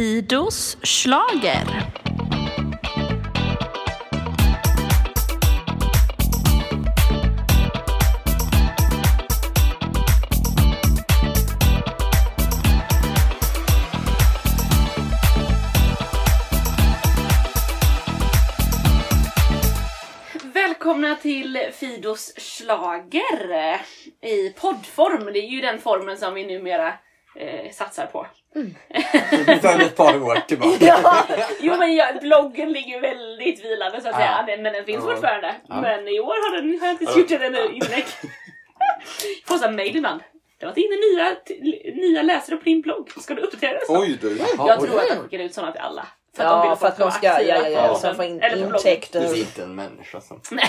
Fidos slager. Välkomna till Fidos slager i poddform. Det är ju den formen som vi numera eh, satsar på. För ett par år tillbaka. Ja, jo men jag, bloggen ligger väldigt vilande så att säga, Ja. Den- men den finns Ja. fortfarande. Ja. Men i år har, den, har jag inte gjort en ännu inlägg. Får så mejl ibland. Det har varit inne nya, nya läsare på din blogg. Ska du uppdatera den? Oj du. Jag tror att de skickar ut sådana till alla. För att de Ja, vill för att de ska, ja, ja, på ja, så får in intäkter. är inte en människa som...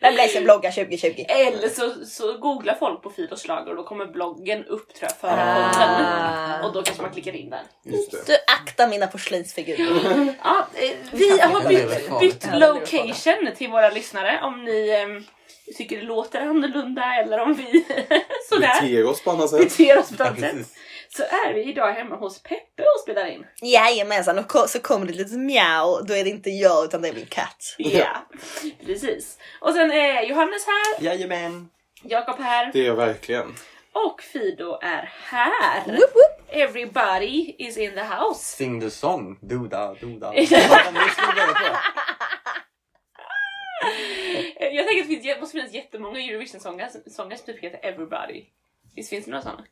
Vem läser bloggar 2020? Eller så, så googlar folk på Fidos slager och då kommer bloggen upp tror jag för Ah. Och då kanske man klickar in där. Det. Du akta mina porslinsfigurer. Ja, eh, vi har bytt, bytt location till våra lyssnare om ni eh, tycker det låter annorlunda eller om vi sådär Beter oss på annat sätt. beter oss på annat sätt. Så är vi idag hemma hos Peppe och spelar in. Jajamensan, och så kommer det lite mjau. Då är det inte jag utan det är min katt. Ja, precis. Och sen är Johannes här, Jajamän. Jakob här Det är jag verkligen. och Fido är här. Woop, woop. Everybody is in the house. Sing the song. Doda, doda. Jag tänker att det finns, måste finnas jättemånga Eurovision-sångare sångare som typ heter Everybody. Visst finns det några sådana?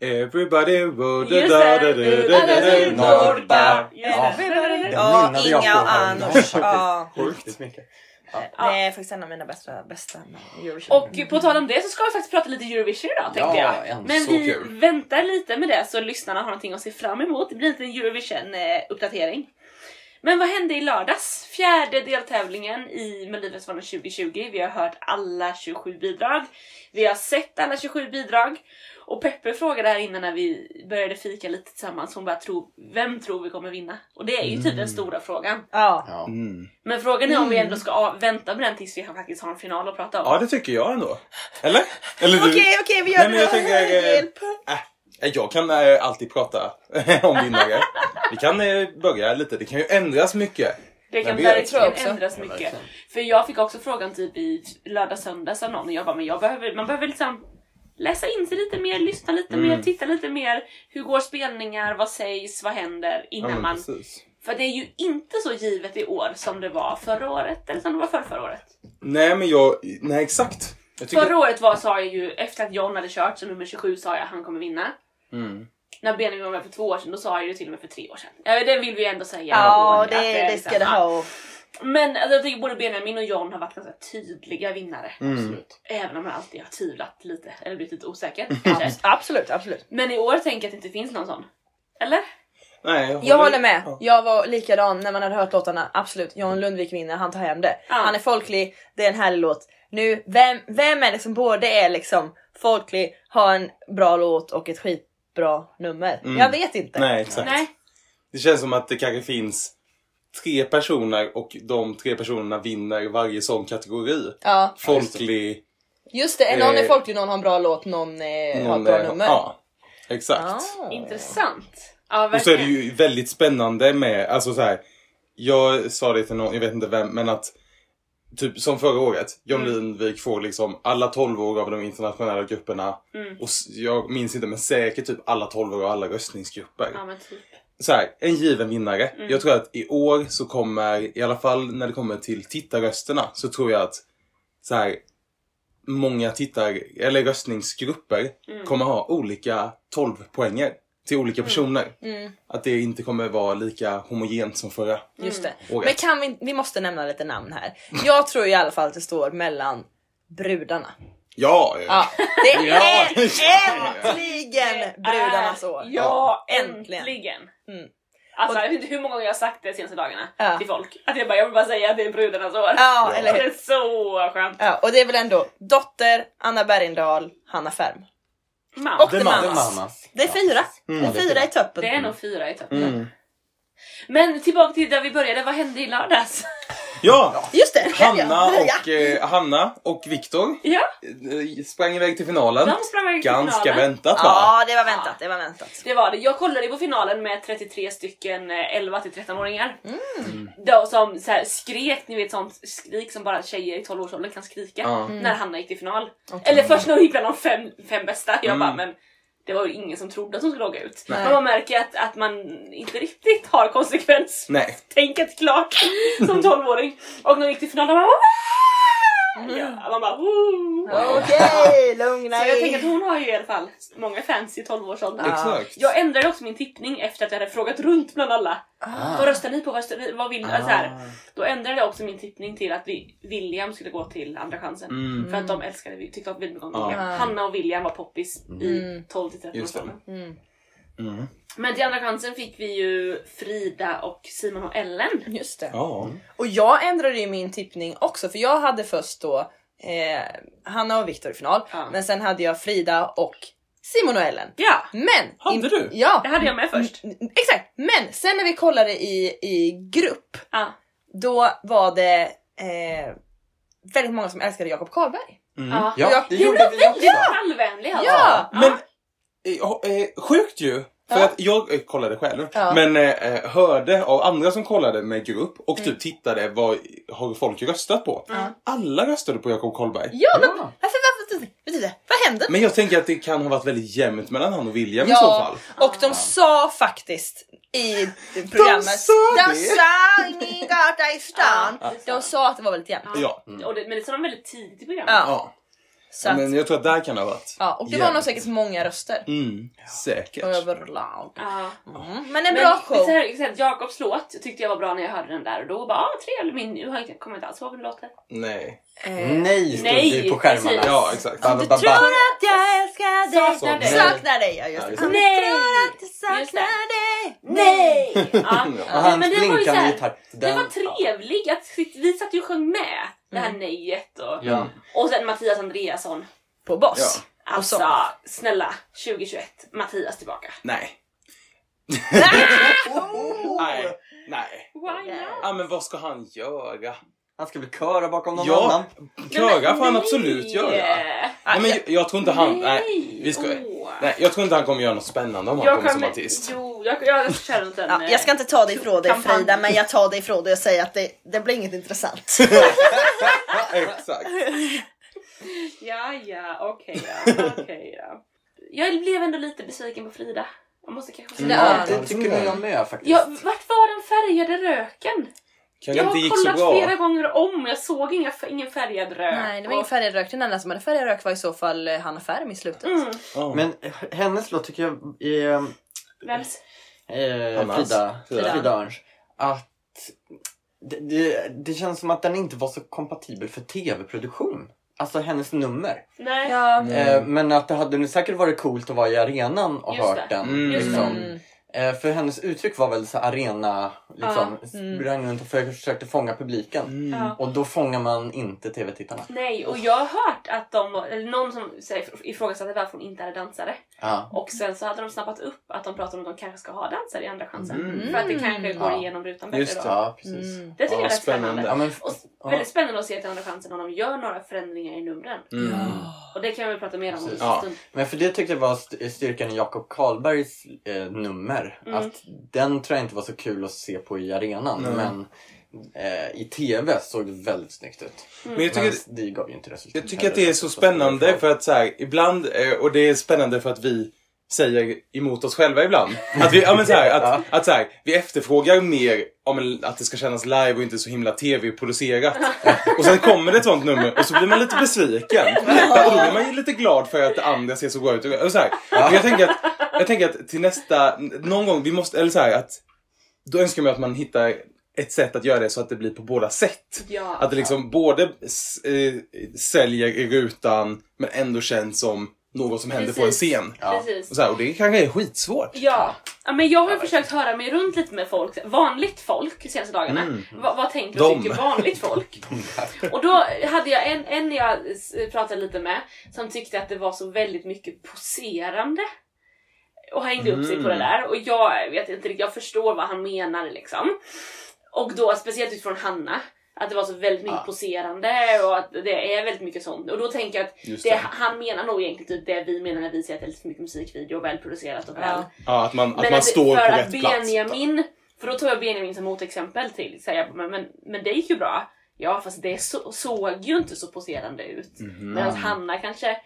Everybody would Just da da det, da du, da alla da ser da da Norpa. da. Just Ja. Ja, Inga och Anders. Ja. Riktigt mycket. Det är faktiskt en av mina bästa, bästa Eurovision. Och på tal om det så ska vi faktiskt prata lite Eurovision idag tänkte Ja, jag. en Men vi kul. väntar lite med det så lyssnarna har någonting att se fram emot. Det blir inte en Eurovision-uppdatering. Men vad hände i lördags? Fjärde deltävlingen i Melodifestivalen 2020. Vi har hört alla 27 bidrag. Vi har sett alla 27 bidrag. Och Peppe frågade här innan när vi började fika lite tillsammans, hon bara tro, vem tror vi kommer vinna? Och det är ju typ den stora frågan. Ja. Ja. Mm. Men frågan är om vi ändå ska vänta med den tills vi faktiskt har en final att prata om. Ja, det tycker jag ändå. Eller? Eller du? Okej, okej, vi gör Nej, men det. jag tänker, eh, Hjälp. Äh, jag kan äh, alltid prata om vinnare. Vi kan äh, börja lite. Det kan ju ändras mycket. Det kan Men verkligen tror ändras Ja, mycket. verkligen. För jag fick också frågan typ i lördag söndags av någon och jag bara, men jag behöver, man behöver liksom läsa in sig lite mer, lyssna lite Mm. mer, titta lite mer. Hur går spelningar, vad sägs, vad händer Ja, innan men man... precis. För det är ju inte så givet i år som det var förra året eller som det var förra, förra året. Nej, men jag... Nej, exakt. Jag tycker... Förra året var, sa jag ju, efter att John hade kört som nummer 27 sa jag han kommer vinna. Mm. När Benjamin var med för två år sedan, då sa jag det till och med för tre år sedan. Ja, det vill vi ändå säga. Ja, Att det, det liksom- ska det ha. Men alltså, jag tycker både Benjamin och John har varit ganska tydliga vinnare. Mm. Absolut. Även om man alltid har tvivlat lite, eller blivit lite osäker. kanske. Absolut, absolut. Men i år tänker jag att det inte finns någon sån. Eller? Nej, Jag håller med. Ja. Jag var likadan när man hade hört låtarna. Absolut, John Lundvik vinner, han tar hem det. Ja. Han är folklig, det är en härlig låt. Nu, vem, vem är det som både är liksom folklig, har en bra låt och ett skitbra nummer? Mm. Jag vet inte. Nej, exakt. Nej. Det känns som att det kanske finns tre personer och de tre personerna vinner varje sån kategori. Ja, Folklig, just det. Någon är Eh, folklig, någon har en bra låt, någon eh, har någon ett bra är- nummer. Ja, exakt. Ah. Intressant. Ja, Och så är det ju väldigt spännande med, alltså så här. Jag sa det till någon, jag vet inte vem, men att typ som förra året, John Mm. Lundvik får liksom alla 12 år av de internationella grupperna. Mm. Och jag minns inte, men säkert typ alla 12 år av alla röstningsgrupper. Ja, men typ. Så här, en given vinnare. Mm. Jag tror att i år så kommer, i alla fall när det kommer till tittarrösterna, så tror jag att så här, många tittar, eller röstningsgrupper Mm. kommer ha olika 12 poänger till olika personer. Mm, Att det inte kommer vara lika homogent som förra just det. året. Men kan vi, vi måste nämna lite namn här. Jag tror i alla fall att det står mellan brudarna. Ja! Ja, det Ja. är äntligen brudarnas år. Ja, äntligen. Mm. Alltså, jag vet inte hur många gånger jag har sagt det de senaste dagarna Ja. till folk. Att jag bara, jag vill bara säga att det är brudarnas år. Ja, eller Det hur? är så skönt. Ja, och det är väl ändå Dotter, Anna Bergendahl, Hanna Färm. Man. Och The Mamas. Mamas. Det är fyra. Mm. Det är fyra i toppen. Det är nog fyra i toppen. Mm. Men tillbaka till där vi började, vad hände i lördags? Ja! Just det! Hanna ja. och, eh, Hanna och Viktor Ja, eh, sprang iväg till finalen. de sprang iväg till Ganska finalen. väntat va? Ja, det var väntat. Det var väntat. Det var det. Jag kollade ju på finalen med 33 stycken eh, 11 till 13-åringar. Mm. De som så här skrek, ni vet sånt skrik som bara tjejer i 12-årsåldern kan skrika. Ja. Mm. När Hanna gick till final. Eller först när hon gick bland de fem, fem bästa. Jag Mm. bara, men det var ju ingen som trodde att hon skulle åka ut. Nej. Men man märker att, att man inte riktigt har konsekvens. Nej. Tänket klart som 12-åring. Och när hon gick till final, de bara. Ja, man bara! Okej, lugna Så jag er. tänker att hon har ju i alla fall många fans i 12-årsåldern. Ja. Exakt. Jag ändrade också min tippning efter att jag hade frågat runt bland alla. Ah. Vad röstar ni på? Vad, röstar ni? vad vill ni? Så här. Ah. Då ändrade jag också min tippning till att vi, William skulle gå till andra chansen. Mm. För att de älskade, tyckte om. William. Ah. Hanna och William var poppis i Mm. 12 till 13 Just det. årsåldern. Mm. Mm. Men till andra chansen fick vi ju Frida och Simon och Ellen. Just det. Ja. Och jag ändrade ju min tippning också för jag hade först då eh, Hanna och Viktor i final. Ja. Men sen hade jag Frida och Simon och Ellen. Ja, Men! Hade du? Ja! det hade jag med först. Mm, Exakt! Men sen när vi kollade i, i grupp, Ja. då var det eh, väldigt många som älskade Jakob Karlberg. Mm. Ja. Ja, Jag- det gjorde vi också. allvänlig alltså. Ja! Men sjukt ju! För Ja. att jag eh, kollade själv, Ja. men eh, hörde av andra som kollade med grupp och Mm. typ tittade vad har folk röstat på. Mm. Alla röstade på Jakob Karlberg. Ja, men varför, varför, det? Vad hände? Men jag tänker att det kan ha varit väldigt jämnt mellan han och William i Ja. så fall. Och de sa faktiskt i programmet, sa de det? sa i min gata i stan. Ja. De sa att det var väldigt jämnt. Ja. Och det, men det sa de väldigt tidigt i programmet. Ja. Ja. Så att, Men jag tror att där kan det ha varit. ja, och det var jämnt. nog säkert många röster. Mm, säkert. Överlag. Ja. Mm. Men en Men bra så show. här, så här, Jakobs låt tyckte jag var bra när jag hörde den där och då bara ah, trevlig min, nu har jag inte- kommer jag inte alls ihåg hur låter. Nej. Eh, Nej, stod Nej, det på skärmarna. precis. Ja, exakt. Ba, ba, Du ba, tror ba. att jag älskar dig. Saknar dig. Saknar dig, ja just Ja, det. det. Du Nej. tror att jag Just saknar dig. Nej! Ja. Och hans det var så blinkande gitarr. Det Den- var trevligt, att vi satt ju och sjöng med det här Mm. nejet och, Ja. och sen Mattias Andreasson. På boss. Alltså så. snälla 2021, Mattias tillbaka. Nej. Nej. Nej. Why not? Ja men vad ska han göra? Han ska väl köra bakom någon Ja, annan. köra får han absolut göra. Nej, men jag, jag tror inte han... Nej, vi ska, nej, jag tror inte han kommer göra något spännande om han Jag kommer som artist. jo, jag, jag kör runt en... Ja, jag ska inte ta dig ifrån dig kampanj. Frida, men jag tar dig ifrån dig och säger att det, det blir inget intressant. Exakt. Ja, ja, okej ja, okej ja. Jag blev ändå lite besviken på Frida. Jag måste kanske säga Ja, Ja, det tycker nog jag med faktiskt. Ja, vart var den färgade röken? Kanske jag inte har gick så kollat bra. flera gånger om och jag såg inga, ingen färgad rök. Nej, det var ingen färgad rök. Den enda som hade färgad rök var i så fall eh, Hanna Färm i slutet. Mm. Ja. Men eh, hennes låt tycker jag är... Vems? Eh. Frida, Frida. Frida. Örns. Att det, det, det känns som att den inte var så kompatibel för tv-produktion. Alltså hennes nummer. Nej. Ja. Eh, men att det hade nu säkert varit coolt att vara i arenan och Just hört det. den. Mm. Liksom. Mm. Eh, för hennes uttryck var väl så arena, liksom, Ja. Mm. sprang runt och försökte fånga publiken. Mm. Ja. Och då fångar man inte tv-tittarna. Nej, och jag har hört att de var, eller någon som ifrågasatte varför hon inte är dansare. Ja. Och sen så hade de snappat upp att de pratade om att de kanske ska ha dansare i andra chansen. Mm. För att det kanske går Ja. igenom rutan bättre Just då. det. ja, precis. Mm. Det tycker jag är spännande. Ja, men, Och ja. väldigt spännande att se till andra chansen om de gör några förändringar i numren. Mm. Och det kan vi väl prata mer om Precis. Ja. Men för det tyckte jag var st- styrkan i Jakob Karlbergs eh, nummer. Mm. Att den tror jag inte var så kul att se på i arenan. Nej. Men eh, i tv såg det väldigt snyggt ut. Men jag tycker, Men det gav ju inte resultat. jag tycker att det är så spännande för att så här, ibland, eh, och det är spännande för att vi säger emot oss själva ibland. Att vi, ja, men så här, att, att så här, vi efterfrågar mer om att det ska kännas live och inte så himla tv-producerat. Och sen kommer det ett sånt nummer och så blir man lite besviken. Och då blir man ju lite glad för att det andra ser så bra ut. Och så här, jag, tänker att, jag tänker att till nästa, någon gång, vi måste, eller så här, att då önskar man att man hittar ett sätt att göra det så att det blir på båda sätt. Ja. Att det liksom både s- eh, säljer i rutan men ändå känns som något som händer på en Precis. scen. Ja. Precis. Och, så här, och det kanske är skitsvårt. Ja. ja, men jag har ju försökt höra mig runt lite med folk, vanligt folk de senaste dagarna. Mm. Va, vad tänker och tycker vanligt folk? och då hade jag en, en jag pratade lite med som tyckte att det var så väldigt mycket poserande. Och hängde upp sig på det Mm. där. Och jag vet inte riktigt, jag förstår vad han menar liksom. Och då speciellt utifrån Hanna. Att det var så väldigt mycket Ja. poserande och att det är väldigt mycket sånt. Och då tänker jag att det, det. han menar nog egentligen typ det vi menar när vi säger att det är lite mycket musikvideo och välproducerat och väl. Ja. Ja, att man, att Men man att- står på rätt att plats. Benjamin, för då tar jag Benjamin som motexempel till, jag, men, men, men det gick ju bra. Ja fast det så, såg ju inte så poserande ut. Mhm. Medan Hanna kanske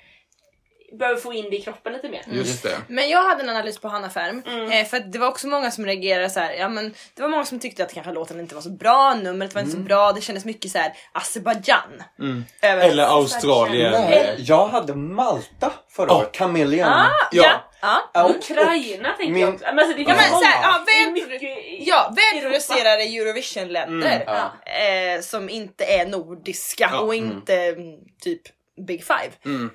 behöver få in det i kroppen lite mer. Just det. Men jag hade en analys på Hanna Färm, Mm. eh, för det var också många som reagerade så här. ja men det var många som tyckte att kanske låten inte var så bra, numret var inte så bra, det kändes mycket så här Azerbajdzjan. Mm. Eller Australien. Nej, jag hade Malta förra Ja. året. Chameleon. Ah, ja. Ja. ja. Ja, och- Ukraina tänker min- jag också. Men alltså, det Ja, finns men många. så här, ja, väl- Ja, välproducerade Eurovision-länder Mm, ja. eh, som inte är nordiska Ja, och mm. inte mm, typ Big Five. Mm.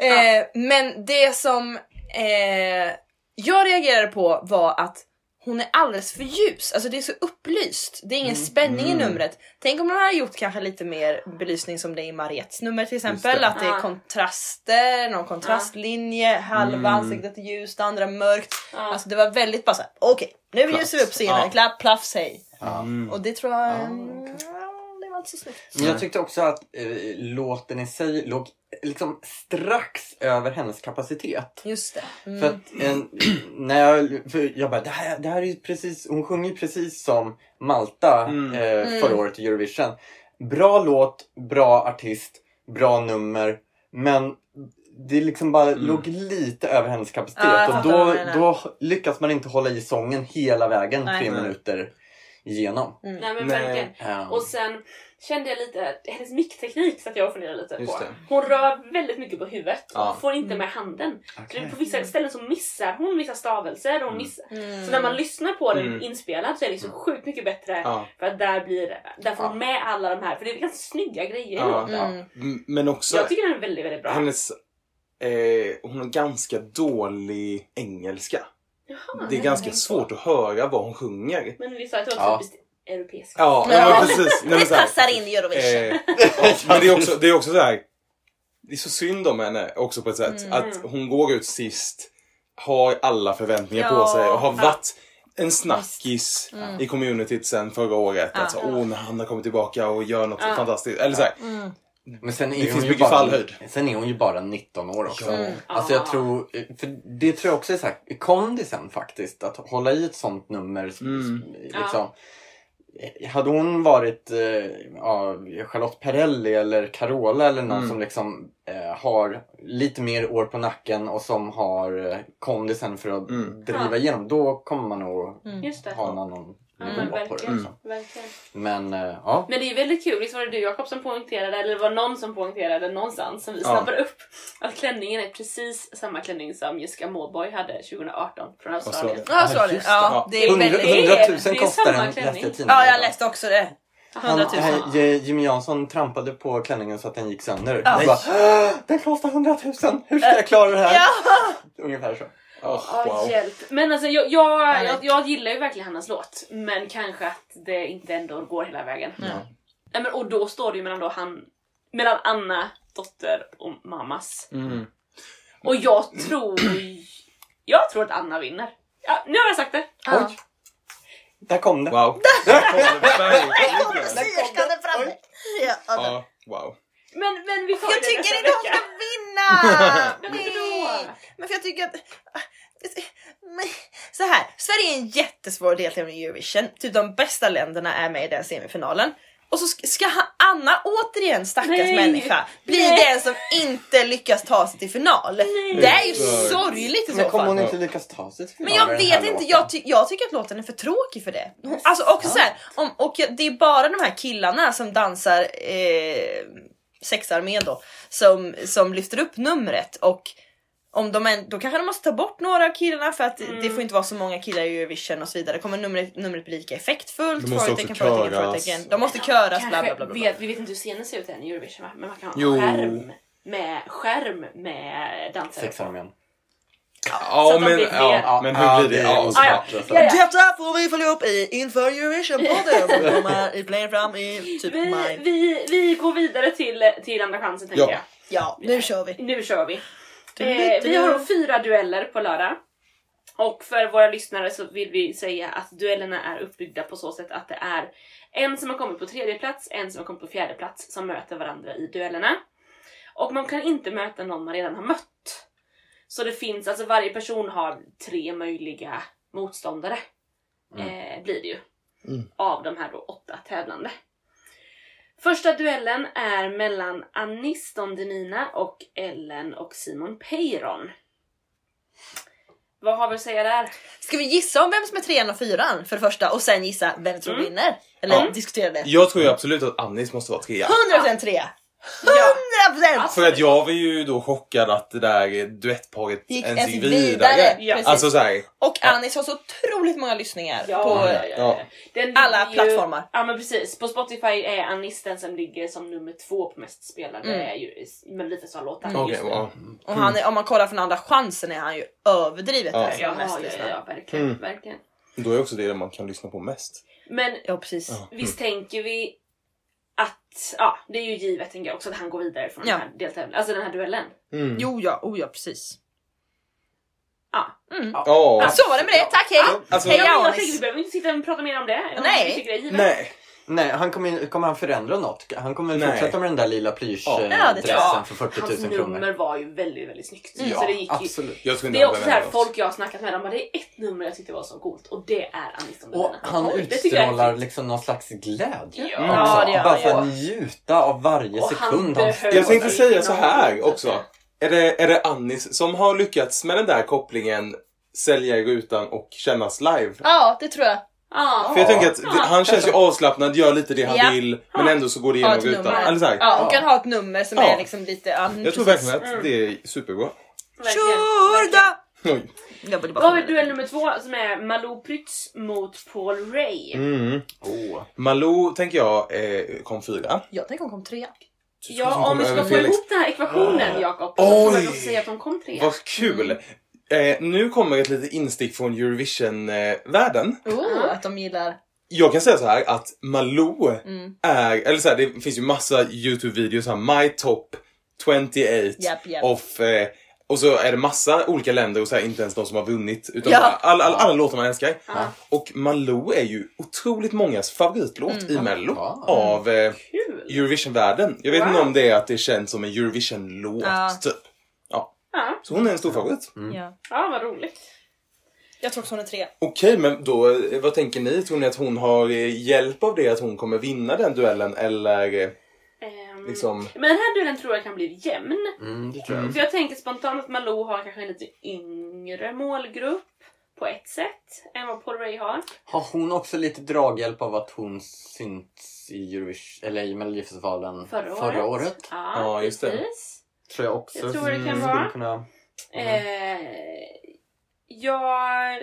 Eh, Men det som eh, jag reagerade på var att hon är alldeles för ljus. Alltså det är så upplyst. Det är ingen spänning i Mm. numret. Tänk om de hade gjort kanske lite mer belysning som det är i Mariettes nummer till exempel. det. Att det är kontraster, någon kontrastlinje, halva Mm. ansiktet är ljust, andra mörkt. Ja. Alltså det var väldigt bara såhär, okej nu ljusar vi upp scenen, Ja. klapp, plaff, hej. Mm. Och det tror jag, Ja, mm, det var inte så snyggt. Men jag tyckte också att eh, låten i sig låg liksom strax över hennes kapacitet. Just det. Mm. För att en, när jag, för jag bara, det här, det här är ju precis, hon sjunger ju precis som Malta Mm. eh, förra året i Eurovision. Bra låt, bra artist, bra nummer, men det liksom bara låg lite över hennes kapacitet jag och då, då lyckas man inte hålla i sången hela vägen Nej. tre minuter igenom. Nej men Nej. verkligen. Ja. Och sen kände jag lite, hennes mickteknik satt jag och funderade lite Just på. det. Hon rör väldigt mycket på huvudet Ja. och får inte med handen. Så det, på vissa ställen så missar hon vissa stavelser. Och hon missar. Mm. Så när man lyssnar på den Mm. inspelad så är det så sjukt mycket bättre. Ja. För att där, blir, där får Ja. hon med alla de här, för det är ganska snygga grejer i Ja. låten. Mm. M- Men också Jag tycker den är väldigt, väldigt bra. hennes... Eh, hon har ganska dålig engelska. Jaha, Det är ganska svårt att höra vad hon sjunger. Men vi sa att det var Ja. typiskt europeiskt. Ja, Ja. ja. men precis. Nej, men Det så här, passar in i Eurovision. Eh, men det är också, det är också så här. Det är så synd om henne också på ett sätt. Mm. Att hon går ut sist, har alla förväntningar Ja. på sig och har Ja. varit en snackis Mm. i communityt sen förra året. Ja. Att så, åh, när Hanna kommer tillbaka och gör något Ja. fantastiskt. Eller så här, Mm. Men sen är Det hon finns ju mycket bara, fallhöjd. Sen är hon ju bara 19 år också. Mm. Alltså jag tror, för det tror jag också är så här, kondisen faktiskt, att hålla i ett sånt nummer. Mm. Liksom. Hade hon varit eh, ja, Charlotte Perrelli eller Carola eller någon Mm. som liksom eh, har lite mer år på nacken och som har eh, kondisen för att Mm. driva Ja. igenom, då kommer man nog Mm. Ha en annan Ja, nivå men verkligen. Verkligen. Men eh, ja, Men det är väldigt kul, visst var det du Jakob som poängterade, eller det var någon som poängterade någonstans som vi Ja. snappade upp att klänningen är precis samma klänning som Jessica Måboy hade 2018 från Australien. Australien. Ja, det. Ja, det är väldigt... det är- hundratusen det är kostar samma den, läste Ja, jag läste också det. Han, 100 000. han, J- Jimmy Jansson trampade på klänningen så att den gick sönder. Ja. Bara, "Åh, den kostar 100 000! Hur ska jag klara det här? Ja! Ungefär så. Åh, Ja, wow. hjälp. Men alltså jag, jag, jag, jag gillar ju verkligen Hannas låt. Men kanske att det inte ändå går hela vägen. Ja. Nej, men, och då står det ju mellan, då han, mellan Anna, dotter och mammas. Mm. Och jag tror... Jag tror att Anna vinner. Ja, nu har jag sagt det. Ja. Oj! Där kom det. Wow. Där kom det verkligen. Syrskande framme! Ja, ja. Ja, wow. Men, men vi tar Jag det tycker inte hon ska vinna! Nej. Men för jag tycker att... Men, så här, Sverige är en jättesvår deltävling i Eurovision. Typ de bästa länderna är med i den semifinalen. Och så ska- Anna återigen, stackars Nej. människa, bli Nej. den som inte lyckas ta sig till final. Det är ju sorgligt i Men så kommer fall. hon inte lyckas ta sig till Men final jag den här vet inte, jag, ty- jag tycker att låten är för tråkig för det. Hon- Alltså också så här, om, och jag- det är bara de här killarna som dansar eh, sexarmé då som, som lyfter upp numret och om de än, då kanske de måste ta bort några av killarna för att det får inte vara så många killar i Eurovision och så vidare. Kommer numret, numret bli lika effektfullt? Det måste Frågetecken, också frågetecken, köras. frågetecken. De måste köras, bla bla bla. bla. Vet, vi vet inte hur scenen ser ut än i Eurovision? Men man kan ha Jo. en skärm med, skärm med dansare. Sexarmén. Ja, de men, blir ja, men hur blir det? Ja, ja. Ja, ja. Detta får vi följa upp i inför Eurovision-podden kommer i längre fram i typ Vi, maj. vi, vi går vidare till, till andra chansen tänker Ja. jag. Ja, nu kör vi. Nu kör vi. Eh, vi har fyra dueller på lördag. Och för våra lyssnare så vill vi säga att duellerna är uppbyggda på så sätt att det är en som har kommit på tredje plats, en som har kommit på fjärde plats som möter varandra i duellerna. Och man kan inte möta någon man redan har mött. Så det finns, alltså varje person har tre möjliga motståndare. Eh, blir det ju. Av de här då åtta tävlande. Första duellen är mellan Anis Don Demina och Ellen och Simon Peyron. Vad har vi att säga där? Ska vi gissa om vem som är trean och fyran för det första och sen gissa vem tror Mm. vinner? Eller Ja. diskutera det? Jag tror ju absolut att Annis måste vara trea. 100% trea! Ja. 100%! För att jag var ju då chockad att det där duettparet Gick ens gick vidare. vidare. Ja. Alltså såhär, och Anis har så otroligt många lyssningar Ja, på... ja, ja, ja. Den alla ju- plattformar. Ja men precis. På Spotify är Anis den som ligger som nummer två på mest spelade Mm. är ju Melodifestivallåtar Mm. just nu. ja. Och han är, om man kollar från andra chansen är han ju överdrivet Ja. där Ja, har mest ja, ja, verkligen, Mm. verkligen. Då är också det man kan lyssna på mest. Men Ja precis. Ja. visst tänker vi att, ja det är ju givet tänker jag också att han går vidare från Ja. den här deltävlingen, alltså den här duellen. Mm. Jo ja, oh ja precis. Ja. Mm. Ja. Så var det med det, tack hej! Alltså, Hej jag Anis! tänker vi behöver inte sitta och prata mer om det. Nej. det är givet. Nej. Nej, han kommer, kommer han förändra något? Han kommer väl Nej. fortsätta med den där lila plyschdressen Ja. Ja, det tror jag. för 40 Hans 000 nummer kronor? var ju väldigt, väldigt snyggt. Ja, så det gick ju absolut. Skulle Det är också så här, folk jag har snackat med, de bara, det är ett nummer jag tyckte var så coolt och det är Anis Don Och han Oj, utstrålar liksom någon slags glädje. Ja, också. det gör Bara han för ju. att njuta av varje Och han sekund. behöver- Jag tänkte säga så här också. Är det, är det Annis som har lyckats med den där kopplingen sälja i rutan och kännas live? Ja, det tror jag. Ja. För jag tänker att Ja. han känns ju avslappnad, gör lite det han Ja. vill, men ändå så går det igenom rutan. nummer. Eller så här. Ja, och kan ha ett nummer som är liksom lite... Ja, Jag tror verkligen att det är superbra. Oj. Ville Då har vi duell nummer två som är Malou Prytz mot Paul Ray. Mm. Åh. Malou tänker jag eh, kom fyra. Jag tänker hon kom trea. Som Ja, om vi ska få ihop den här ekvationen Jakob, så får jag också säga att de kom trea. Vad kul! Eh, nu kommer ett litet instick från Eurovision-världen. Oh, att de gillar... Jag kan säga så här att Malou Mm. är, eller så här, det finns ju massa YouTube-videos här, My Top 28 Japp, japp. of, eh, och så är det massa olika länder och så här, inte ens de som har vunnit utan Ja. bara alla, alla, alla låtar man älskar. Ja. Och Malou är ju otroligt mångas favoritlåt Mm. i Mello Ja. av eh! Eurovision-världen. Jag vet inte Wow. om det är att det känns som en Eurovision-låt Ja. typ. Ja, Så hon är en stor favorit. Ja. ja vad roligt. Jag tror också hon är trea. Okej, men då, eh, vad tänker ni? Tror ni att hon har eh, hjälp av det, att hon kommer vinna den duellen eller Ehm, liksom... Men den här duellen tror jag kan bli jämn. Mm, det tror jag. För jag tänker spontant att Malou har kanske en lite yngre målgrupp på ett sätt än vad Paul Ray har. Har hon också lite draghjälp av att hon synts i Eurovision, eller i Melodifestivalen Förra året. Ja, Ja, Ja, just det. Tror jag också. Jag tror det kan Mm, vara. Kunna... Eh, jag...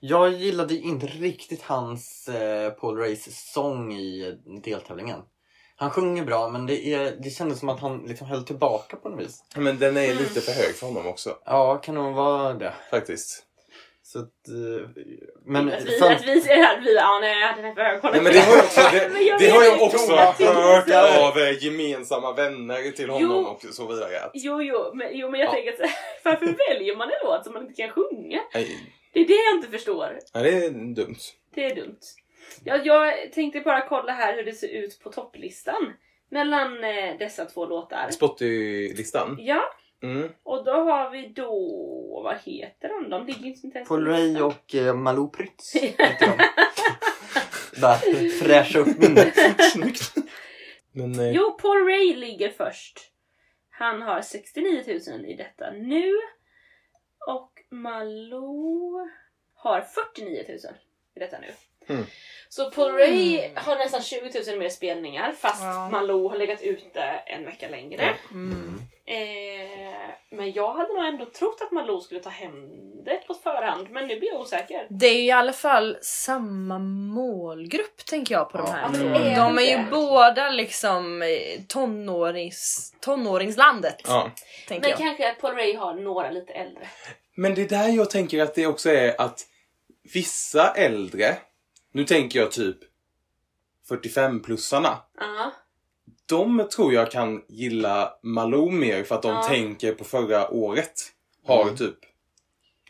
Jag gillade inte riktigt hans eh, Paul Rays sång i deltävlingen. Han sjunger bra men det, är, det kändes som att han liksom höll tillbaka på något vis. Men den är Mm. lite för hög för honom också, Ja, kan nog vara det. faktiskt. Så att, eh, men att, vi, fan- att vi ser att vi... Ja, nej, den är för hög. Kolla Nej, men det har jag också, det, jag har jag också jag hört av eh, gemensamma vänner till honom Jo. och så vidare. Att, Jo, jo, men, jo, men jag Ja. tänker att varför väljer man en låt som man inte kan sjunga? nej, Det är det jag inte förstår. nej, det är dumt. Det är dumt. Jag, jag tänkte bara kolla här hur det ser ut på topplistan mellan eh, dessa två låtar. Spotify-listan. Ja, Mm. och då har vi då... Vad heter de? De ligger inte ens Paul Ray och eh, Malou Prytz heter de. Där, fräscha upp minnet. Snyggt. Men eh, Jo, Paul Ray ligger först. Han har 69 000 i detta nu. Och Malou har 49 000 i detta nu. Mm. Så Paul Ray har nästan 20 000 mer spelningar fast Ja. Malou har legat ute en vecka längre. Mm. Eh, men jag hade nog ändå trott att Malou skulle ta hem det på förhand men nu blir jag osäker. Det är i alla fall samma målgrupp tänker jag på de Ja, här men två. det är De är ju båda liksom eh, tonårings, tonåringslandet. ja. Tänker Men jag. kanske att Paul Ray har några lite äldre. Men det är där jag tänker att det också är att vissa äldre, nu tänker jag typ 45-plussarna, Ja. De tror jag kan gilla Malou mer för att de Ja. tänker på förra året. har Mm. typ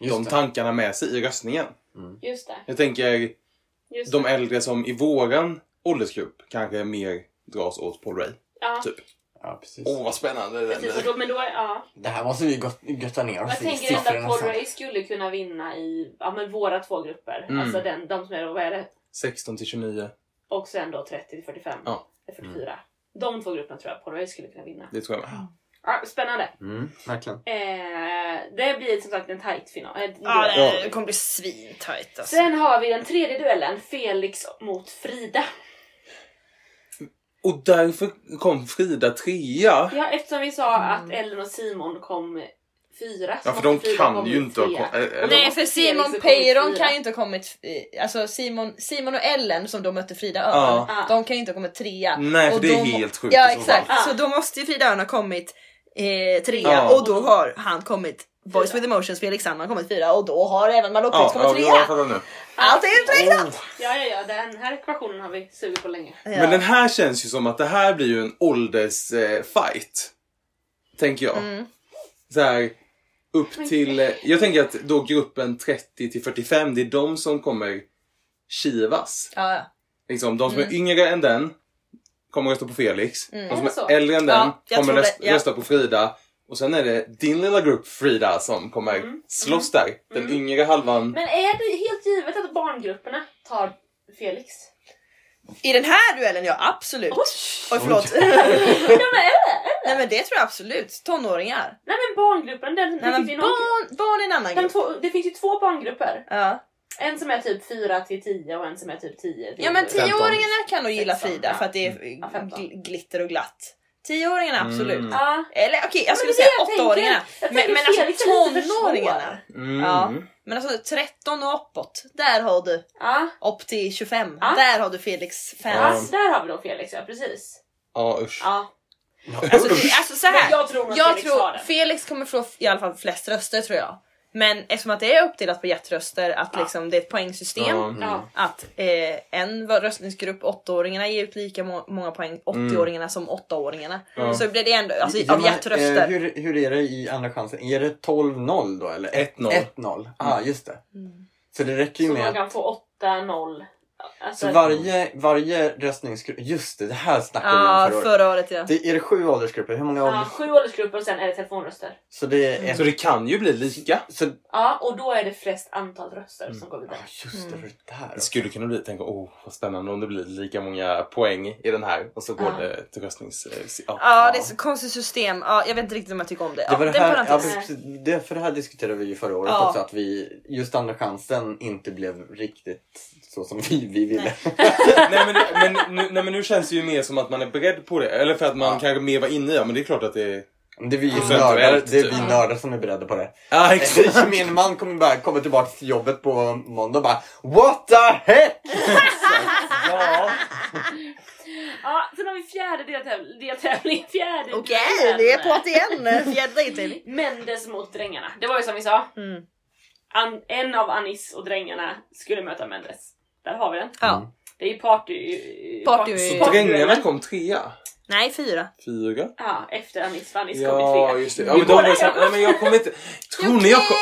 Just de det. tankarna med sig i röstningen. Just det. Jag tänker Just de det. äldre som i våran åldersgrupp kanske mer dras åt Paul Ray. Ja, Typ. Ja, precis. Åh vad spännande det precis. Då, men då, ja. Det här måste vi gott- götta ner oss Jag tänker ändå att Paul. Ray skulle kunna vinna i ja, men våra två grupper. Mm. Alltså den, de som är, vad är det? 16 till 29. Och sen då 30 till 45. Ja. Eller 44. De två grupperna tror jag Ray skulle kunna vinna. Det tror jag med. Ja, spännande. Mm, verkligen. Eh, det blir som sagt en tight final. Eh, Ja, duell. det kommer bli svintajt alltså. Sen har vi den tredje duellen. Felix mot Frida. Och därför kom Frida trea. Ja, eftersom vi sa att Ellen och Simon kom fyra. så Ja, för de Frida kan kommit ju inte ha trea. kom- eller- Och då Nej för Simon kommit Peyron kan ju inte ha kommit... Alltså Simon, Simon och Ellen som då mötte Frida Örn, Ja. Ja. de kan ju inte ha kommit trea. Nej, för Och det är helt sjukt Ja så exakt, fall. så då måste ju Frida Örn ha kommit eh, trea Ja. och då har han kommit Boys Fyra. with Emotions, Felix Sandman har kommit fyra och då har även Malou Ja, Prytz kommit ja, trea. Allt är uträknat! Ja, ja, ja. Den här ekvationen har vi sugit på länge. Ja. Men den här känns ju som att det här blir ju en åldersfight. Eh, fight. tänker jag. Mm. Så här, upp till... eh, Jag tänker att då gruppen 30 till 45, det är de som kommer kivas. Ja, ja. Liksom, de som Mm. är yngre än den kommer rösta på Felix. De som Är så? äldre än den Ja, jag kommer tror det, rösta, ja. rösta på Frida. Och sen är det din lilla grupp Frida som kommer Mm. slåss där. Den yngre halvan. Men är det helt givet att barngrupperna tar Felix? I den här duellen, ja absolut. Oj. Oj förlåt. ja? Nej men det tror jag absolut. Tonåringar. Nej men barngruppen, den, Nej, det, men finns ju någon, barn, barn är en annan den grupp. två, det finns ju två barngrupper. Ja. En som är typ 4 till 10 och en som är typ 10 till ja men 7. tioåringarna kan nog gilla 16, Frida ja. för att det är Ja, 15. gl- glitter och glatt. Tioåringarna absolut. Mm. Ja. Eller okej, jag skulle säga jag åttaåringarna. Jag Men, men alltså för tonåringarna. Mm. Ja. Men alltså 13 och uppåt, där har du. Ja. Upp till 25, Ja. där har du Felix ja, fans. där har vi då Felix ja, precis. Ja, usch. Ja. Alltså, alltså så här. Men jag tror nog jag Felix har tror den. Felix kommer få i alla fall flest röster tror jag. Men eftersom att det är uppdelat på hjärtröster, att Ja. liksom det är ett poängsystem. Ja. Ja. Att eh, en röstningsgrupp, 8-åringarna ger ut lika må- många poäng 80-åringarna som 8-åringarna. Ja. Så blir det ändå alltså, Ja, av men, hjärtröster. eh, hur, hur är det i andra chansen? Är det 12-0 då eller? 1-0. 1-0. Ja, just det. Mm. Så det räcker ju Så med man att kan få 8-0. Alltså, så varje, varje röstningsgrupp, just det, det här snackade Ja, vi om förra förra året ja. Det, är det sju åldersgrupper? Hur många ja, ålders... sju åldersgrupper och sen är det telefonröster. Så det är ett... Så det kan ju bli lika. Så... Ja, och då är det flest antal röster som går Ja, vidare. just det, för det här. Det skulle kunna bli, tänk oh vad spännande om det blir lika många poäng i den här och så går Ja. det till röstnings... eh, Ja. Ja, det är så konstigt system. Ja, jag vet inte riktigt om jag tycker om det. Det Ja, var det här, ja, det, för det här diskuterade vi ju förra året Ja. också, att vi, just andra chansen inte blev riktigt så som vi, vi ville. nej, men, men, nu, nej men nu känns det ju mer som att man är beredd på det. Eller för att man Ja. kanske mer var inne i ja, men det är klart att det är... Det är vi Ja. nördar, det är Typ. vi nördar som är beredda på det. Ja exakt. Gemene man kommer bara komma tillbaka till jobbet på måndag och bara What the heck! Så, ja. Ja, sen har vi fjärde deltäv- deltävling. Fjärde Okej, duellen. det är på att igen. Fjärde till. Mendes mot Drängarna. Det var ju som vi sa. Mm. An- en av Anis och Drängarna skulle möta Mendes. Där har vi den. Ja. Det är ju party... Party- Så Drängarna kom trea. Nej, fyra. Fyra. Ja, efter Anis. För Anis kom ju Ja trea. just det. Ja, Vi men de båda- var så, nej, men jag kommer inte... Tror ni jag, kom,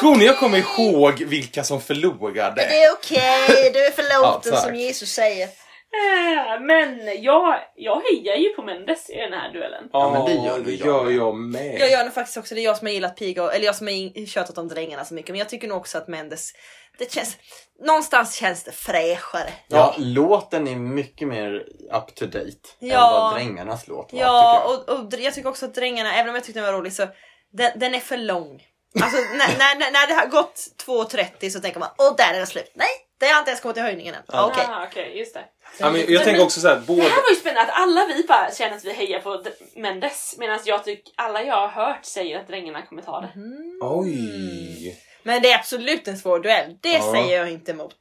tror ni jag kommer ihåg vilka som förlorade? Det är okej, du är Ja, förlåten tack. som Jesus säger. Äh, Men jag, jag hejar ju på Mendes i den här duellen. Ja, men det gör det gör jag med. Jag gör det faktiskt också, det är jag som har gillat Piga, eller jag som har tjatat om drängarna så mycket. Men jag tycker nog också att Mendes, det känns, någonstans känns det fräschare. ja, låten är mycket mer up to date än Ja. vad Drängarnas låt var. Ja, tycker jag. och, och jag tycker också att drängarna, även om jag tyckte den var rolig, så den, den är för lång. Alltså när, när, när, när det har gått 2.30 så tänker man åh där är det slut. Nej, det har inte ens kommit till höjningen än. Ja. Okej. Ah, okej, just det. Ja, men jag tänker också så här, Det båda... här var ju spännande att alla vi bara känner att vi hejar på Mendes medan jag tycker alla jag har hört säger att Drängarna kommer ta det. Mhm. Oj! Men det är absolut en svår duell, det Ja. säger jag inte emot.